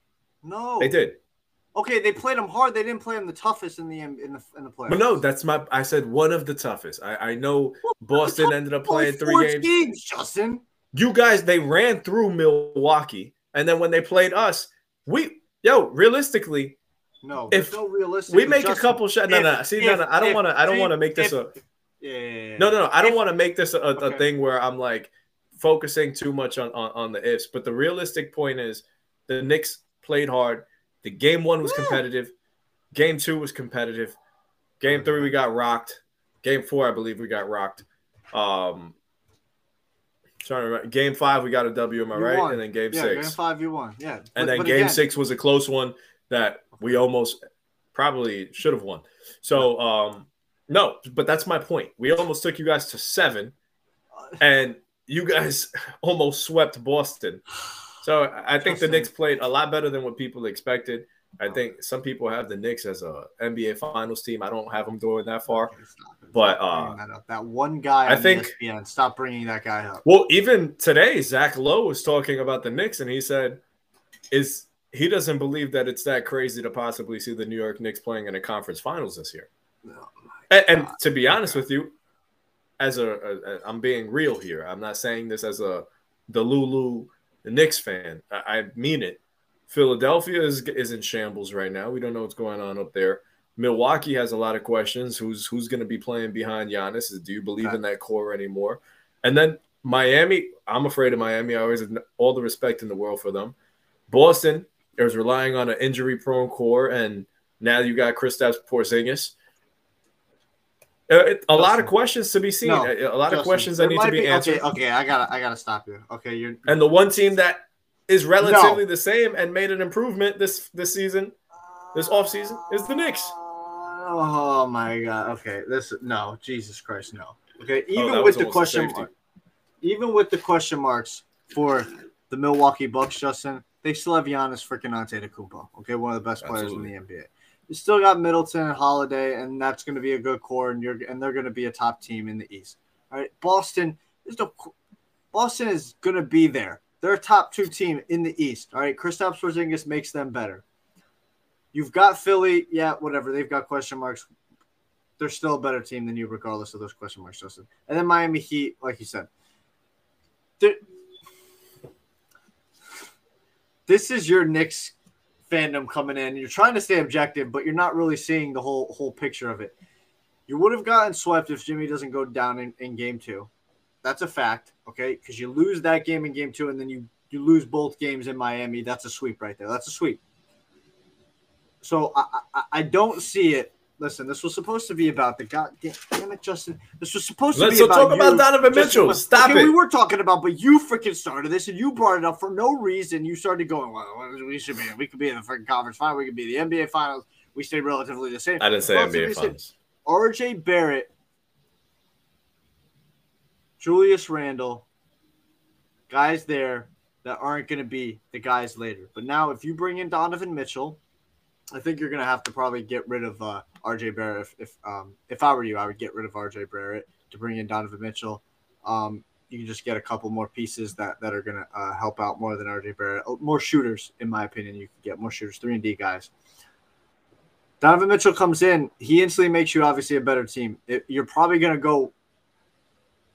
No, they did. Okay, they played them hard. They didn't play them the toughest in the in the in the playoffs. But no, that's my. I said one of the toughest. I I know well, Boston ended up playing three games. games. Justin, you guys, they ran through Milwaukee, and then when they played us, we yo realistically. No, if no realistic. We make Justin, a couple shots. No, no. See, if, no, no. I don't want to. I don't want to make this if, a. Yeah, yeah, yeah, No, no, no. I don't want to make this a, okay. thing where I'm like focusing too much on, on on the ifs. But the realistic point is the Knicks played hard the game one was competitive. Game two was competitive. Game three, we got rocked. Game four, I believe we got rocked. Um, trying to remember. Game five, we got a W. Am I right? Won. And then game yeah, six. Game five, you won. Yeah. And but, then but game again, six was a close one that we almost probably should have won. So, um, no, but that's my point. We almost took you guys to seven, and you guys [laughs] almost swept Boston. [laughs] So I think the Knicks played a lot better than what people expected. I think some people have the Knicks as a NBA Finals team. I don't have them going that far, but uh, that, that, one guy. I think ESPN, stop bringing that guy up. Well, even today, Zach Lowe was talking about the Knicks, and he said, "Is he doesn't believe that it's that crazy to possibly see the New York Knicks playing in a conference finals this year." Oh and, and, to be honest with you, as a, a, a, I'm being real here. I'm not saying this as a the Lulu the Knicks fan. I, I mean it. Philadelphia is is in shambles right now. We don't know what's going on up there. Milwaukee has a lot of questions. Who's who's going to be playing behind Giannis? Do you believe in that core anymore? And then Miami, I'm afraid of Miami. I always have all the respect in the world for them. Boston is relying on an injury-prone core, and now you got Kristaps Porzingis. Uh, a lot of questions to be seen. No, a, lot Justin, of questions that need to be, be, answered. Okay, okay, I gotta, I gotta stop you. Okay, you're. And the one team that is relatively no. the same and made an improvement this this season, this off season, is the Knicks. Oh my god. Okay, this no, Jesus Christ, no. Okay, oh, even oh, with the question mark, even with the question marks for the Milwaukee Bucks, Justin, they still have Giannis freaking Antetokounmpo. Okay, one of the best players Absolutely. in the NBA you still got Middleton and Holiday, and that's going to be a good core, and you're and they're going to be a top team in the East. All right, Boston. There's no Boston is going to be there. They're a top two team in the East. All right, Kristaps Porzingis makes them better. You've got Philly, yeah, whatever. They've got question marks. They're still a better team than you, regardless of those question marks, Justin. And then Miami Heat, like you said, this is your Knicks fandom coming in. You're trying to stay objective, but you're not really seeing the whole whole picture of it. You would have gotten swept if Jimmy doesn't go down in, in game two. That's a fact, okay? Because you lose that game in game two, and then you you lose both games in Miami. That's a sweep right there. That's a sweep. So I, I, I don't see it Listen, this was supposed to be about the God damn it, Justin. This was supposed to Let's be about. Let's talk you. about Donovan Mitchell. Stop okay, it. We were talking about, but you freaking started this, and you brought it up for no reason. You started going, "Well, we should be. We could be in the freaking conference final. We could be the NBA finals. We stayed relatively the same." I didn't say NBA finals. R.J. Barrett, Julius Randle, guys there that aren't going to be the guys later. But now, if you bring in Donovan Mitchell I think you're gonna have to probably get rid of uh, RJ Barrett. If if um, if I were you, I would get rid of RJ Barrett to bring in Donovan Mitchell. Um, you can just get a couple more pieces that that are gonna uh, help out more than RJ Barrett. Oh, more shooters, in my opinion. You can get more shooters, three and D guys. Donovan Mitchell comes in, he instantly makes you obviously a better team. It, you're probably gonna go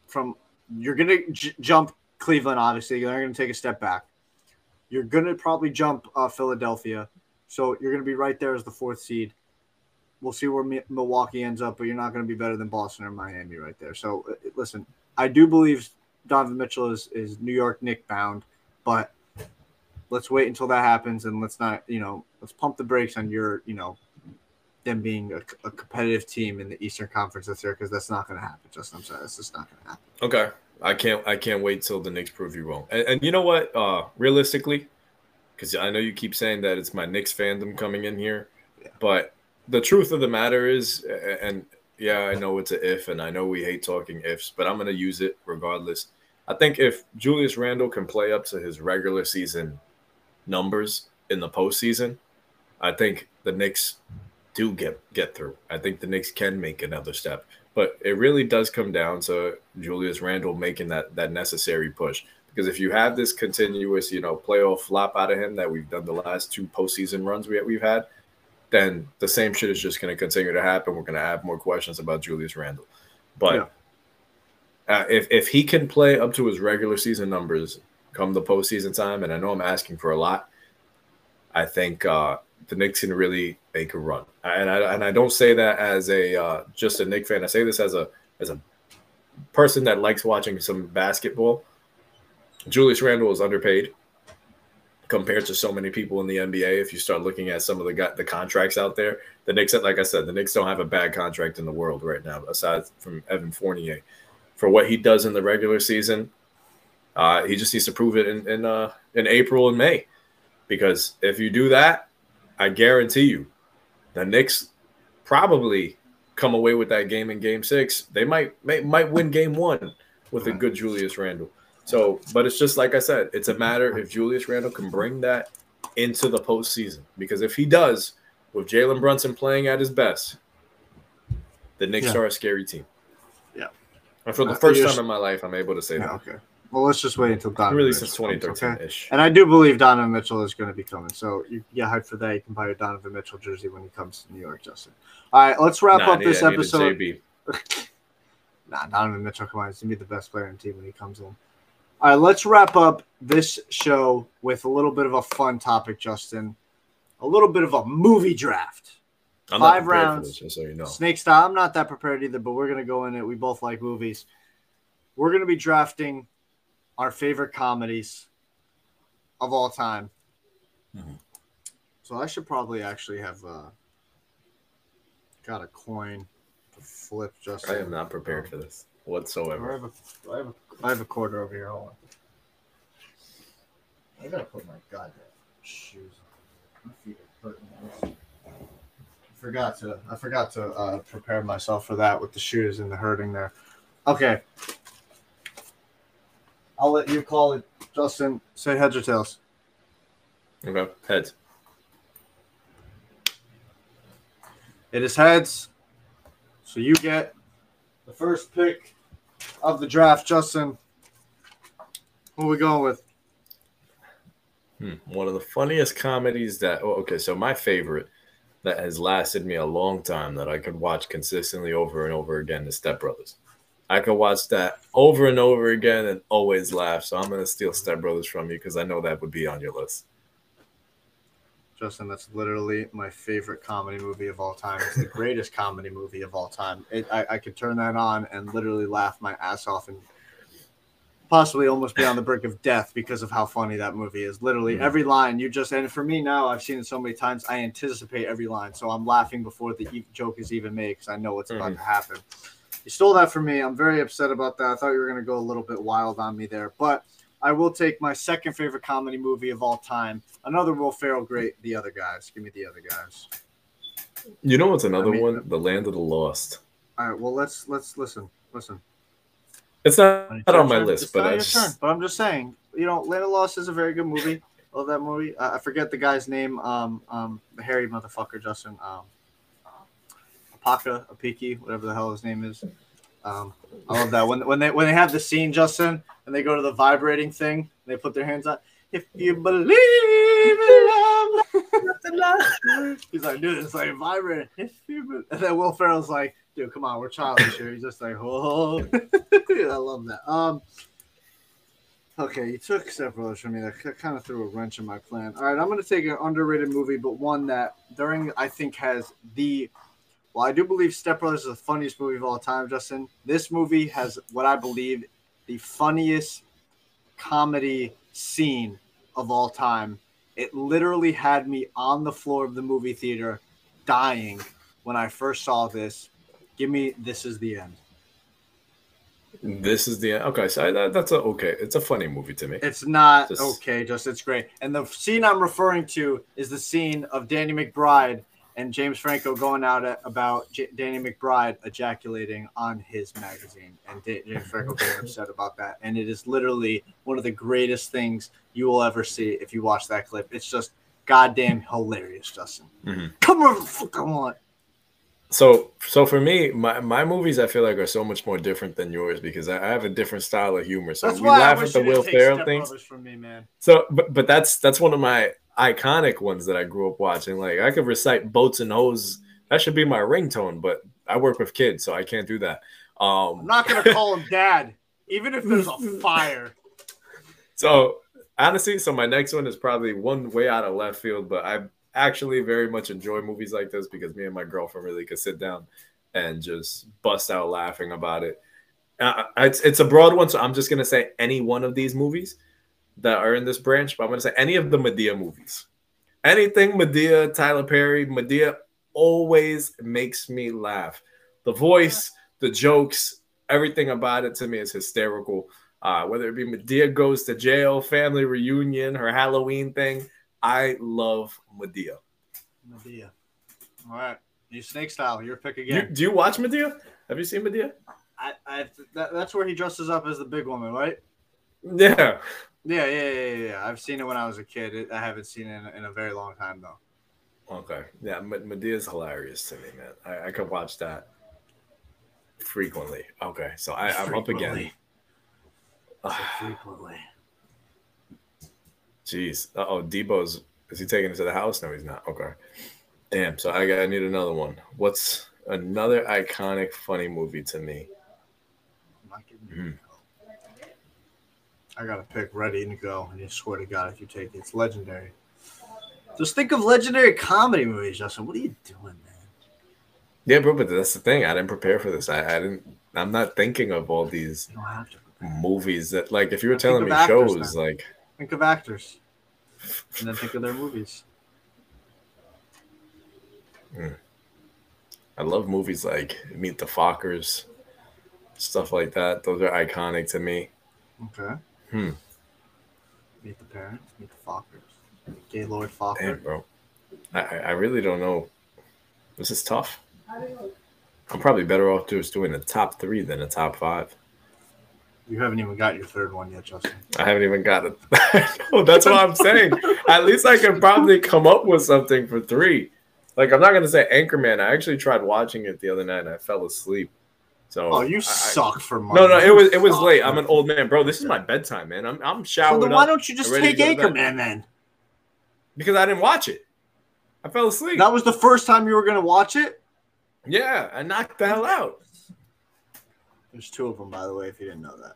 from you're gonna j- jump Cleveland. Obviously, they're gonna take a step back. You're gonna probably jump uh, Philadelphia, so you're gonna be right there as the fourth seed. We'll see where Mi- Milwaukee ends up, but you're not gonna be better than Boston or Miami right there. So uh, listen, I do believe Donovan Mitchell is is New York Knick bound, but let's wait until that happens and let's not you know let's pump the brakes on your you know them being a, a competitive team in the Eastern Conference this year because that's not going to happen. Just I'm sorry, that's just not going to happen. Okay, I can't I can't wait till the Knicks prove you wrong. And, and you know what? Uh, realistically, because I know you keep saying that it's my Knicks fandom coming in here, Yeah. but the truth of the matter is, and yeah, I know it's an if, and I know we hate talking ifs, but I'm going to use it regardless. I think if Julius Randle can play up to his regular season numbers in the postseason, I think the Knicks do get get through. I think the Knicks can make another step, but it really does come down to Julius Randle making that that necessary push. Because if you have this continuous, you know, playoff flop out of him that we've done the last two postseason runs we, we've had, then the same shit is just going to continue to happen. We're going to have more questions about Julius Randle. But Yeah. uh, if if he can play up to his regular season numbers come the postseason time, and I know I'm asking for a lot, I think uh, the Knicks can really make a run. And I and I don't say that as a uh, just a Knicks fan. I say this as a as a person that likes watching some basketball. Julius Randle is underpaid compared to so many people in the NBA. If you start looking at some of the the contracts out there, the Knicks, like I said, the Knicks don't have a bad contract in the world right now, aside from Evan Fournier. For what he does in the regular season, uh, he just needs to prove it in in, uh, in April and May, because if you do that, I guarantee you, the Knicks probably come away with that game in Game Six. They might may, might win Game One with a good Julius Randle. So, but it's just like I said, it's a matter if Julius Randle can bring that into the postseason. Because if he does, with Jalen Brunson playing at his best, the Knicks Yeah. are a scary team. Yeah. And for the first time in my life, I'm able to say Yeah, that. okay. Well, let's just wait until Donovan Really Mitchell since comes, 2013 okay? ish. And I do believe Donovan Mitchell is going to be coming. So you get hyped for that. You can buy your Donovan Mitchell jersey when he comes to New York, Justin. All right, let's wrap Nah, up need- this episode. [laughs] Nah, Donovan Mitchell, come on, he's gonna be the best player on the team when he comes in. All right, let's wrap up this show with a little bit of a fun topic, Justin. A little bit of a movie draft. I'm Five rounds. this, so you know. Snake style. I'm not that prepared either, but we're gonna go in it. We both like movies. We're gonna be drafting our favorite comedies of all time. Mhm. So I should probably actually have uh, got a coin to flip. Just I am not prepared for this I whatsoever. have a, I have a, I have a quarter over here. Hold on. I gotta put my goddamn shoes on. My feet are hurting. I forgot to. I forgot to uh, prepare myself for that with the shoes and the hurting there. Okay. I'll let you call it, Justin. Say heads or tails. Okay, heads. It is heads. So you get the first pick of the draft, Justin. Who are we going with? Hmm. One of the funniest comedies that, oh, okay, so my favorite that has lasted me a long time that I could watch consistently over and over again is Step Brothers. I could watch that over and over again and always laugh. So I'm going to steal Step Brothers from you because I know that would be on your list. Justin, that's literally my favorite comedy movie of all time. It's the [laughs] greatest comedy movie of all time. It, I, I could turn that on and literally laugh my ass off and possibly almost be on the brink of death because of how funny that movie is. Literally Mhm. every line you just and for me now, I've seen it so many times. I anticipate every line, so I'm laughing before the e- joke is even made because I know what's about Mhm. to happen. You stole that from me. I'm very upset about that. I thought you were going to go a little bit wild on me there, but I will take my second favorite comedy movie of all time. Another Will Ferrell great. The other guys. Give me the other guys. You know what's another I mean- one? The Land of the Lost. All right. Well, let's let's listen. Listen. It's not, It's not your on my turn. list, It's but not I your just, turn. But I'm just saying. You know, Land of Lost is a very good movie. Love that movie. Uh, I forget the guy's name. Um, um, the hairy motherfucker, Justin. Um, Apaka, Apiki, whatever the hell his name is. Um, I love that when when they when they have the scene, Justin, and they go to the vibrating thing, they put their hands on. If you believe in love, he's like, dude, it's like vibrating. If you be-" and then Will Ferrell's like, dude, come on, we're childish here. He's just like, oh, [laughs] I love that. Um, Okay, you took several from me. That kind of threw a wrench in my plan. All right, I'm to take an underrated movie, but one that during I think has the. Well, I do believe Step Brothers is the funniest movie of all time, Justin. This movie has what I believe the funniest comedy scene of all time. It literally had me on the floor of the movie theater dying when I first saw this. Give me This Is the End. This is the end. okay. So that, that's a okay. It's a funny movie to me. It's not just, okay, just it's great. And the scene I'm referring to is the scene of Danny McBride and James Franco going out at, about J- Danny McBride ejaculating on his magazine, and D- James Franco getting [laughs] upset about that. And it is literally one of the greatest things you will ever see if you watch that clip. It's just goddamn hilarious, Justin. Mm-hmm. Come on, fuck I want. So, so for me, my, my movies I feel like are so much more different than yours because I, I have a different style of humor. So that's we laugh at the Will Ferrell things. From me, man. So, but but that's that's one of my iconic ones that I grew up watching. Like I could recite boats and hose. That should be my ringtone, but I work with kids, so I can't do that. Um, I'm not gonna call him dad, even if there's a [laughs] fire. So honestly, so my next one is probably one way out of left field, but I actually very much enjoy movies like this because me and my girlfriend really could sit down and just bust out laughing about it. Uh, it's it's a broad one, so I'm just gonna say any one of these movies that are in this branch, but I'm gonna say any of the Madea movies. Anything Madea, Tyler Perry, Madea always makes me laugh. The voice, the jokes, everything about it to me is hysterical. Uh, whether it be Madea goes to jail, family reunion, her Halloween thing, I love Madea. Madea. All right. You snake style. Your pick again. You, do you watch Madea? Have you seen Madea? I, I that, that's where he dresses up as the big woman, right? Yeah. Yeah, yeah, yeah, yeah. I've seen it when I was a kid. I haven't seen it in, in a very long time though. Okay. Yeah, Madea's hilarious to me, man. I, I could watch that frequently. Okay, so I, I'm up again. frequently. [sighs] Jeez. oh, Deebo's is he taking it to the house? No, he's not. Okay. Damn. So I got I need another one. What's another iconic funny movie to me? Mm. I got a pick ready to go, and you swear to God, if you take it, it's legendary. Just think of legendary comedy movies, Justin. What are you doing, man? Yeah, bro, but that's the thing. I didn't prepare for this. I, I didn't. I'm not thinking of all these movies that, like, if you were telling me shows, like Think of actors, and then think of their movies. Mm. I love movies like Meet the Fockers, stuff like that. Those are iconic to me. Okay. Hmm. Meet the Parents, Meet the Fockers, Gaylord Focker. Damn, bro. I, I really don't know. This is tough. I'm probably better off just doing the top three than the top five. You haven't even got your third one yet, Justin. I haven't even got it. [laughs] no, that's what I'm saying. At least I can probably come up with something for three. Like I'm not gonna say Anchorman. I actually tried watching it the other night and I fell asleep. So Oh, you I, suck for money. No, no, it was it was oh, late. I'm an old man, bro. This is my bedtime, man. I'm I'm showering. So then why don't you just take Anchorman then? Because I didn't watch it. I fell asleep. That was the first time you were gonna watch it? Yeah, I knocked the hell out. There's two of them, by the way, if you didn't know that.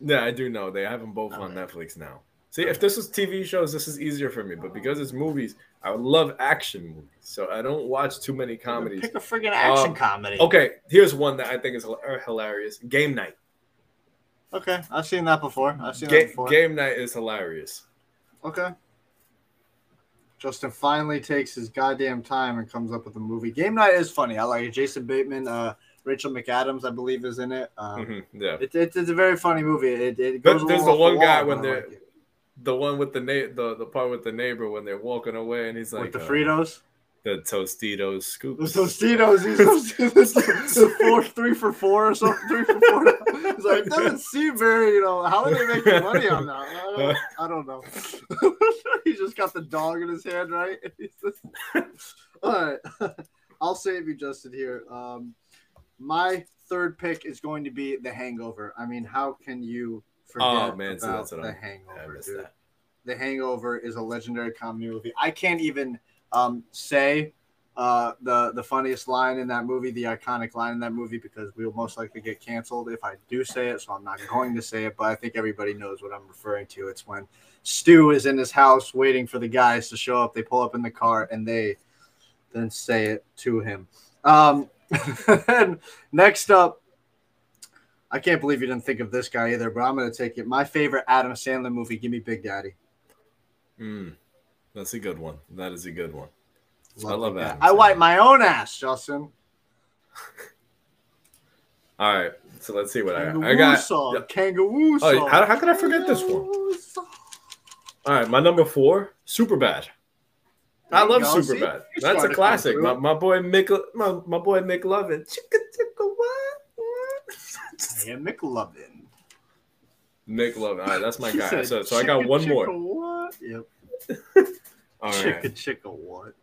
Yeah, I do know. They have them both on Netflix now. See, if this was TV shows, this is easier for me. But because it's movies, I love action movies. So I don't watch too many comedies. Pick a friggin' action um, comedy. Okay, here's one that I think is hilarious. Game Night. Okay, I've seen that before. I've seen Ga- that before. Game Night is hilarious. Okay. Justin finally takes his goddamn time and comes up with a movie. Game Night is funny. I like it. Jason Bateman, uh, Rachel McAdams, I believe, is in it. Um, mm-hmm, yeah, it, it, it's a very funny movie. It, it goes there's the one guy when they're like the one with the na- the the part with the neighbor when they're walking away and he's like with the uh, Fritos. The Tostitos scoop. The Tostitos. He's [laughs] [laughs] the four, three for four or something. Three for four. He's like, it doesn't seem very, you know, how are they making money on that? I don't, I don't know. [laughs] he just got the dog in his hand, right? Just... All right. I'll save you, Justin, here. Um, my third pick is going to be The Hangover. I mean, how can you forget oh, man, about so The I'm, Hangover, dude? That. The Hangover is a legendary comedy movie. I can't even um, say uh, the the funniest line in that movie, the iconic line in that movie, because we will most likely get canceled if I do say it. So I'm not going to say it, but I think everybody knows what I'm referring to. It's when Stu is in his house waiting for the guys to show up. They pull up in the car and they then say it to him. Um, [laughs] and next up, I can't believe you didn't think of this guy either, but I'm going to take it. My favorite Adam Sandler movie, Give Me Big Daddy. Mm, that's a good one. That is a good one. Love I love that. I wipe my own ass, Justin. [laughs] All right, so let's see what kangaroo I, I got. Song, yeah. Kangaroo song. Oh, how, how could I forget this one? All right, my number four, Superbad. I love Superbad. That's a classic. My, my boy Mick, my, my boy McLovin. Chicka chicka? [laughs] yeah, McLovin. Mick Lovin. All right, that's my guy. So, so I got one more. What? Yep. [laughs] All right. Chicka chicka what?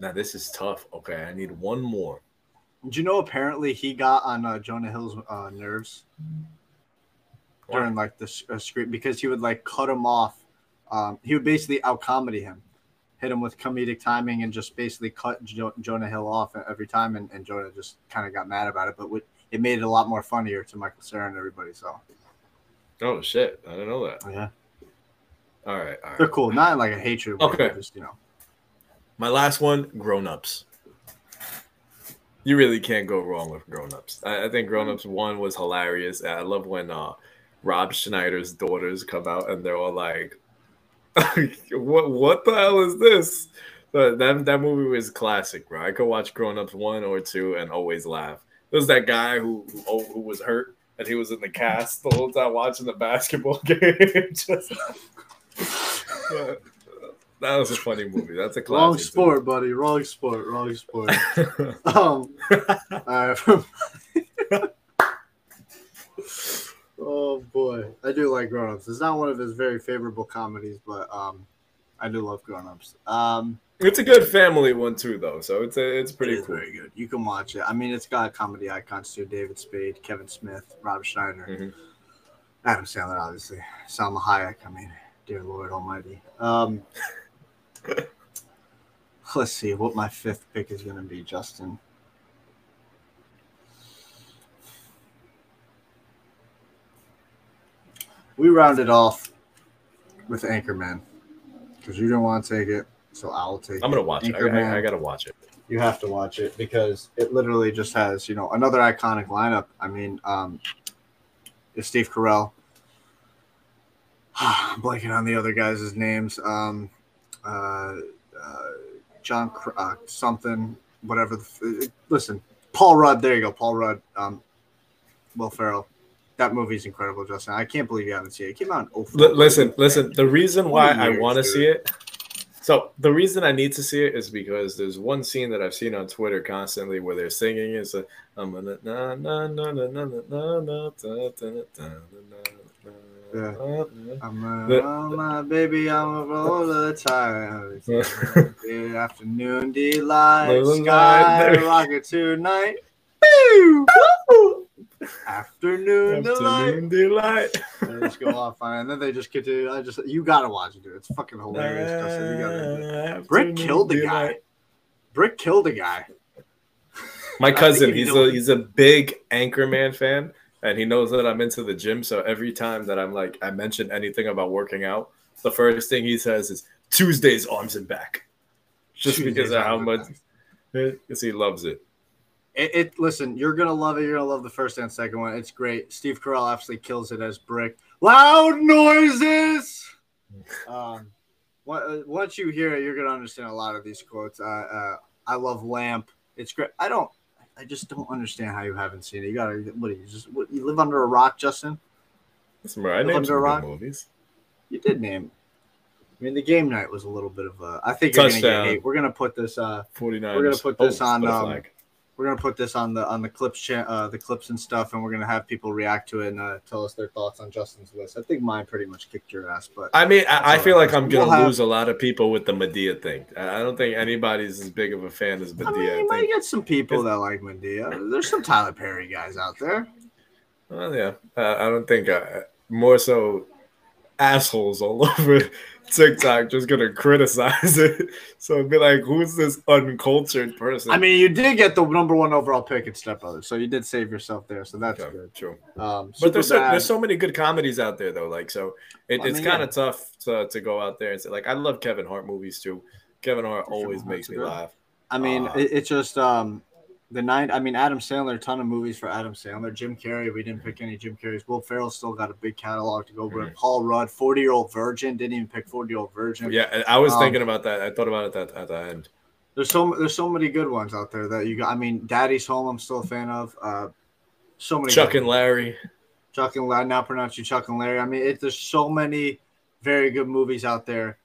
Now this is tough. Okay, I need one more. Do you know apparently he got on uh, Jonah Hill's uh, nerves during like the uh, script because he would like cut him off. Um, he would basically out comedy him, hit him with comedic timing, and just basically cut jo- Jonah Hill off every time. And, and Jonah just kind of got mad about it, but would, it made it a lot more funnier to Michael Cera and everybody. So. Oh shit! I didn't know that. Yeah. All right, all right. They're cool. Not like a hatred. Okay. Just you know. My last one, grown ups. You really can't go wrong with grown ups. I, I, think grown ups one was hilarious. I love when uh, Rob Schneider's daughters come out and they're all like, [laughs] "What? What the hell is this?" But that that movie was classic, bro. I could watch Grown Ups one or two and always laugh. There was that guy who who, who was hurt and he was in the cast the whole time watching the basketball [laughs] game. [laughs] Just, that was a funny movie. That's a classic. Wrong sport, too. buddy. Wrong sport. Wrong sport. [laughs] um, oh boy, I do like Grown Ups. It's not one of his very favorable comedies, but um, I do love Grown Ups. Um, it's a good family one too, though. So it's a, it's pretty it cool. Very good. You can watch it. I mean, it's got comedy icons too: David Spade, Kevin Smith, Rob Schneider, mm-hmm. Adam Sandler, obviously, Salma Hayek. I mean, dear Lord Almighty. Um, [laughs] Let's see what my fifth pick is going to be, Justin. We rounded off with Anchorman because you don't want to take it, so I'll take. I'm going to watch it. I, I, I got to watch it. You have to watch it because it literally just has, you know, another iconic lineup. I mean, um, it's Steve Carell. I'm [sighs] blanking on the other guys' names. Um, uh, uh, John uh, something, whatever. The, listen, Paul Rudd. There you go, Paul Rudd. Um, Will Ferrell. That movie's incredible, Justin. I can't believe you haven't seen it. It came out in L- listen, listen. The reason why I want to see it. So the reason I need to see it is because there's one scene that I've seen on Twitter constantly where they're singing is a I'm gonna na na na na na na na na yeah. I'm a, my baby, I'm a roll of the tire. Good afternoon, delight. Sky rocket tonight. Boo! Afternoon, Afternoon delight. and [laughs] just go off on, and then they just get to. I just you gotta watch it, dude. It's fucking hilarious. Justin. You gotta. Brick killed the guy. Brick killed a guy. My cousin, he's a he's a big Anchorman fan and he knows that I'm into the gym. So every time that I'm like, I mention anything about working out, the first thing he says is Tuesdays arms and back, just Tuesdays because of how much because he loves it. It. It listen, you're gonna love it. You're gonna love the first and second one. It's great. Steve Carell absolutely kills it as Brick. Loud noises. um, once you hear it, you're gonna understand a lot of these quotes. Uh, uh, I love Lamp. It's great. I don't. I just don't understand how you haven't seen it. You gotta what do you just what, you live under a rock, Justin? Listen, bro, I named some rock? movies. You did name. I mean, the game night was a little bit of a. I think you're gonna get hate. We're gonna put this. Uh, 49. We're gonna put this oh, on. Um, we're gonna put this on the on the clips cha- uh, the clips and stuff, and we're gonna have people react to it and uh, tell us their thoughts on Justin's list. I think mine pretty much kicked your ass, but I mean, I, I feel like I'm gonna we'll lose have... a lot of people with the Madea thing. I don't think anybody's as big of a fan as Madea. I mean, you might get some people that like Madea. There's some Tyler Perry guys out there. Well, yeah, uh, I don't think uh, more so assholes all [laughs] over TikTok just gonna criticize it. [laughs] So it'd be like, who's this uncultured person? I mean, you did get the number one overall pick at Step Brothers, so you did save yourself there. So that's Okay, good. true. Um, But there's so, there's so many good comedies out there though. Like so, it, it's kind yeah. of tough to, to go out there and say like I love Kevin Hart movies too. Kevin Hart always makes me good. laugh. I mean, Uh, it, it's just um, the nine. I mean, Adam Sandler, a ton of movies for Adam Sandler. Jim Carrey, we didn't pick any Jim Carrey's. Will Ferrell still got a big catalog to go with. Mhm. Paul Rudd, forty year old virgin, didn't even pick forty year old virgin. Yeah, I was Um, thinking about that. I thought about it at, at the end. There's so there's so many good ones out there that you got. I mean, Daddy's Home, I'm still a fan of. Uh, so many. Chuck and Larry. Chuck and Larry. Now pronounce you Chuck and Larry. I mean, it, there's so many very good movies out there.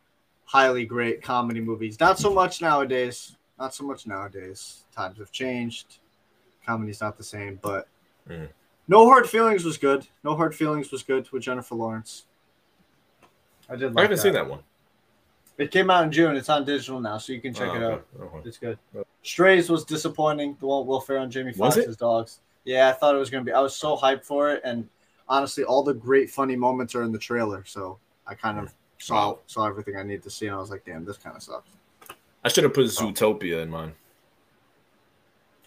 Highly great comedy movies. Not so much nowadays. Not so much nowadays. Times have changed. Comedy's not the same, but Mm. No Hard Feelings was good. No Hard Feelings was good with Jennifer Lawrence. I did. Like I haven't seen that one. It came out in June. It's on digital now, so you can check Oh, it out. okay, okay. It's good. Strays was disappointing. The one Will Ferrell and Jamie Foxx's dogs. Yeah, I thought it was gonna be. I was so hyped for it, and honestly, all the great funny moments are in the trailer. So I kind of saw saw everything I need to see, and I was like, damn, this kind of sucks. I should have put Oh. Zootopia in mine.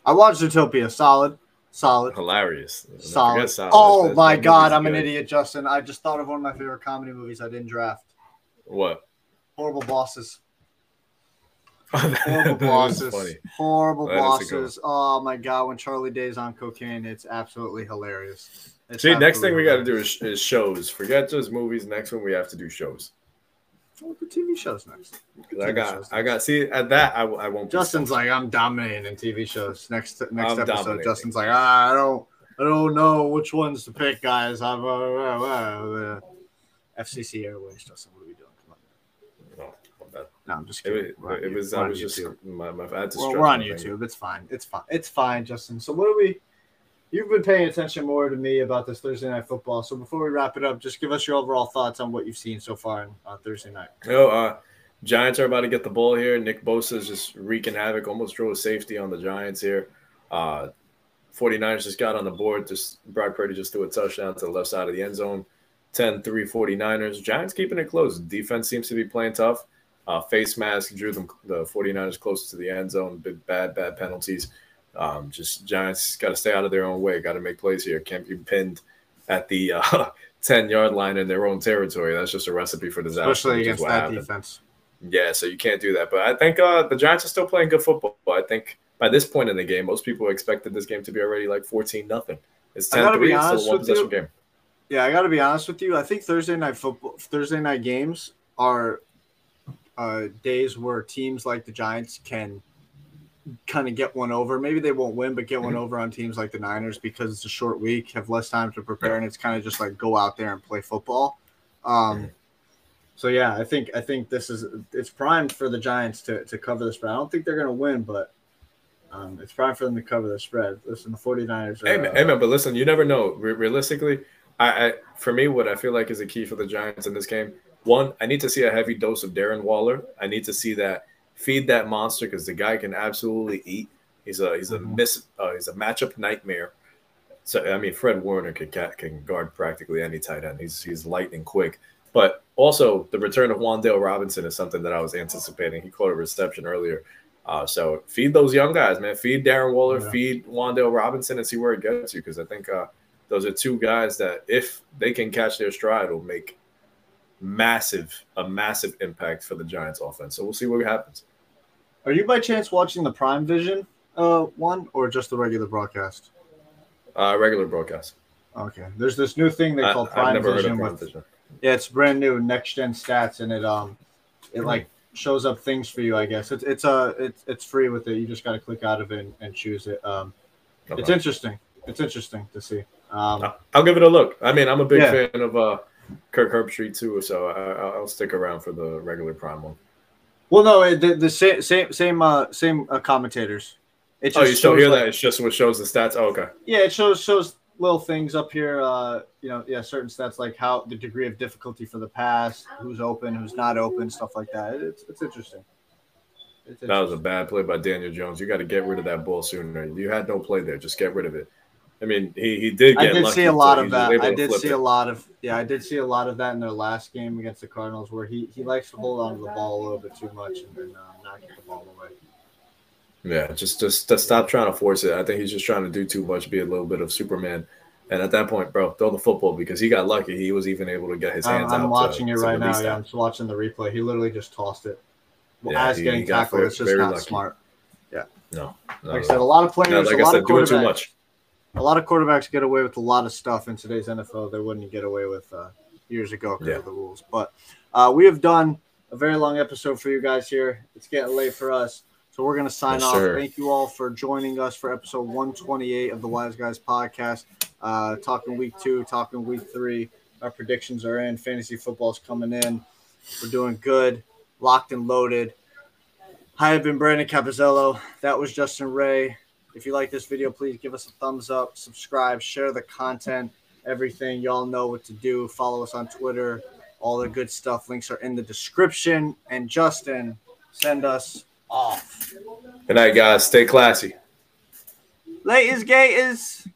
I watched Zootopia. Solid, solid, Hilarious. Solid. Solid. Oh That- my that god, I'm an idiot, Justin. I just thought of one of my favorite comedy movies. I didn't draft. What? Horrible bosses. [laughs] Horrible bosses. Horrible That good bosses. Oh my god, when Charlie Day's on cocaine, it's absolutely hilarious. It's See, next thing absolutely we got to do is, is shows. Forget just movies. Next one we have to do shows. Well, the TV shows next. 'Cause I got, I got. See, at that I, I won't. Justin's like, I'm dominating in TV shows. Next next I'm episode, dominating. Justin's like, ah, I don't, I don't know which ones to pick, guys. I'm uh, uh, uh, uh. FCC Airways, Justin. What are we doing? Come on. Bad. No, I'm just kidding. was, We're it was, I was just, my, my, I had to We're, we're on my thing. YouTube. It's fine. It's fine. It's fine, Justin. So what are we? You've been paying attention more to me about this Thursday night football. So before we wrap it up, just give us your overall thoughts on what you've seen so far on uh, Thursday night. No, uh, Giants are about to get the ball here. Nick Bosa is just wreaking havoc. Almost drove a safety on the Giants here. Uh, 49ers just got on the board. Just Brock Purdy just threw a touchdown to the left side of the end zone. 10 3 49ers. Giants keeping it close. Defense seems to be playing tough. Uh, face mask drew them the 49ers close to the end zone. Big bad, bad penalties. Um, just Giants got to stay out of their own way. Got to make plays here. Can't be pinned at the uh, [laughs] 10 yard line in their own territory. That's just a recipe for disaster. Especially against that happened. defense. Yeah, so you can't do that. But I think uh, the Giants are still playing good football. I think by this point in the game, most people expected this game to be already like 14 nothing. It's I 10 gotta be 3. It's still one possession game. Yeah, I got to be honest with you. I think Thursday night football, Thursday night games are uh, days where teams like the Giants can kind of get one over. Maybe they won't win, but get one Mhm. over on teams like the Niners because it's a short week, have less time to prepare, and it's kind of just like go out there and play football. Um. So yeah, I think I think this is it's primed for the Giants to, to cover the spread. I don't think they're going to win, but um, it's primed for them to cover the spread. Listen, the 49ers are, Hey, man, uh, hey, man, but listen, you never know. Re- realistically, I, I for me, what I feel like is a key for the Giants in this game. One, I need to see a heavy dose of Darren Waller. I need to see that feed that monster because the guy can absolutely eat. He's a he's a Mhm. miss uh, he's a matchup nightmare. So I mean, Fred Warner can can guard practically any tight end. He's he's lightning quick. But also the return of Wan'Dale Robinson is something that I was anticipating. He caught a reception earlier. Uh, so feed those young guys, man. Feed Darren Waller, Yeah. feed Wan'Dale Robinson, and see where it gets you. Because I think uh, those are two guys that, if they can catch their stride, will make massive a massive impact for the Giants offense. So we'll see what happens. Are you by chance watching the Prime Vision uh, one or just the regular broadcast? Uh, regular broadcast. Okay, there's this new thing they call Prime Vision. Prime with, Vision. Yeah, it's brand new, next gen stats, and it um, it like shows up things for you. I guess it's it's uh it's it's free with it. You just got to click out of it and, and choose it. Um, it's interesting. It's interesting to see. Um, I'll give it a look. I mean, I'm a big Yeah. fan of uh, Kirk Herbstreit too, so I, I'll stick around for the regular Prime one. Well, no, the, the same same same uh same uh, commentators. It Oh, you still hear like- that? It's just what shows the stats. Oh, okay. Yeah, it shows shows little things up here. Uh, you know, yeah, certain stats like how the degree of difficulty for the pass, who's open, who's not open, stuff like that. It's it's interesting. It's That was a bad play by Daniel Jones. You got to get rid of that ball sooner. You had no play there. Just get rid of it. I mean, he, he did. I did see a lot of that. I did see it. a lot of yeah. I did see a lot of that in their last game against the Cardinals, where he, he likes to hold on to the ball a little bit too much and then uh, not get the ball away. Yeah, just just to stop trying to force it. I think he's just trying to do too much, be a little bit of Superman. And at that point, bro, throw the football because he got lucky. He was even able to get his hands I'm, out. I'm watching to, it right now. Yeah, I'm just watching the replay. He literally just tossed it. Well, yeah, as he, getting he tackled, it's just not lucky. smart. Yeah. No, no. Like I said, a lot of players, no, like a lot said, of doing too much. A lot of quarterbacks get away with a lot of stuff in today's NFL they wouldn't get away with uh, years ago because yeah. of the rules. But uh, we have done a very long episode for you guys here. It's getting late for us. So we're going to sign yes, off. Sir. Thank you all for joining us for episode 128 of the Wise Guys podcast. Uh, talking week two, talking week three. Our predictions are in. Fantasy football is coming in. We're doing good, locked and loaded. Hi, I've been Brandon Capozziello. That was Justin Rey. If you like this video, please give us a thumbs up, subscribe, share the content, everything. Y'all know what to do. Follow us on Twitter. All the good stuff. Links are in the description. And Justin, send us off. Good night, guys. Stay classy. Late is gay Gators.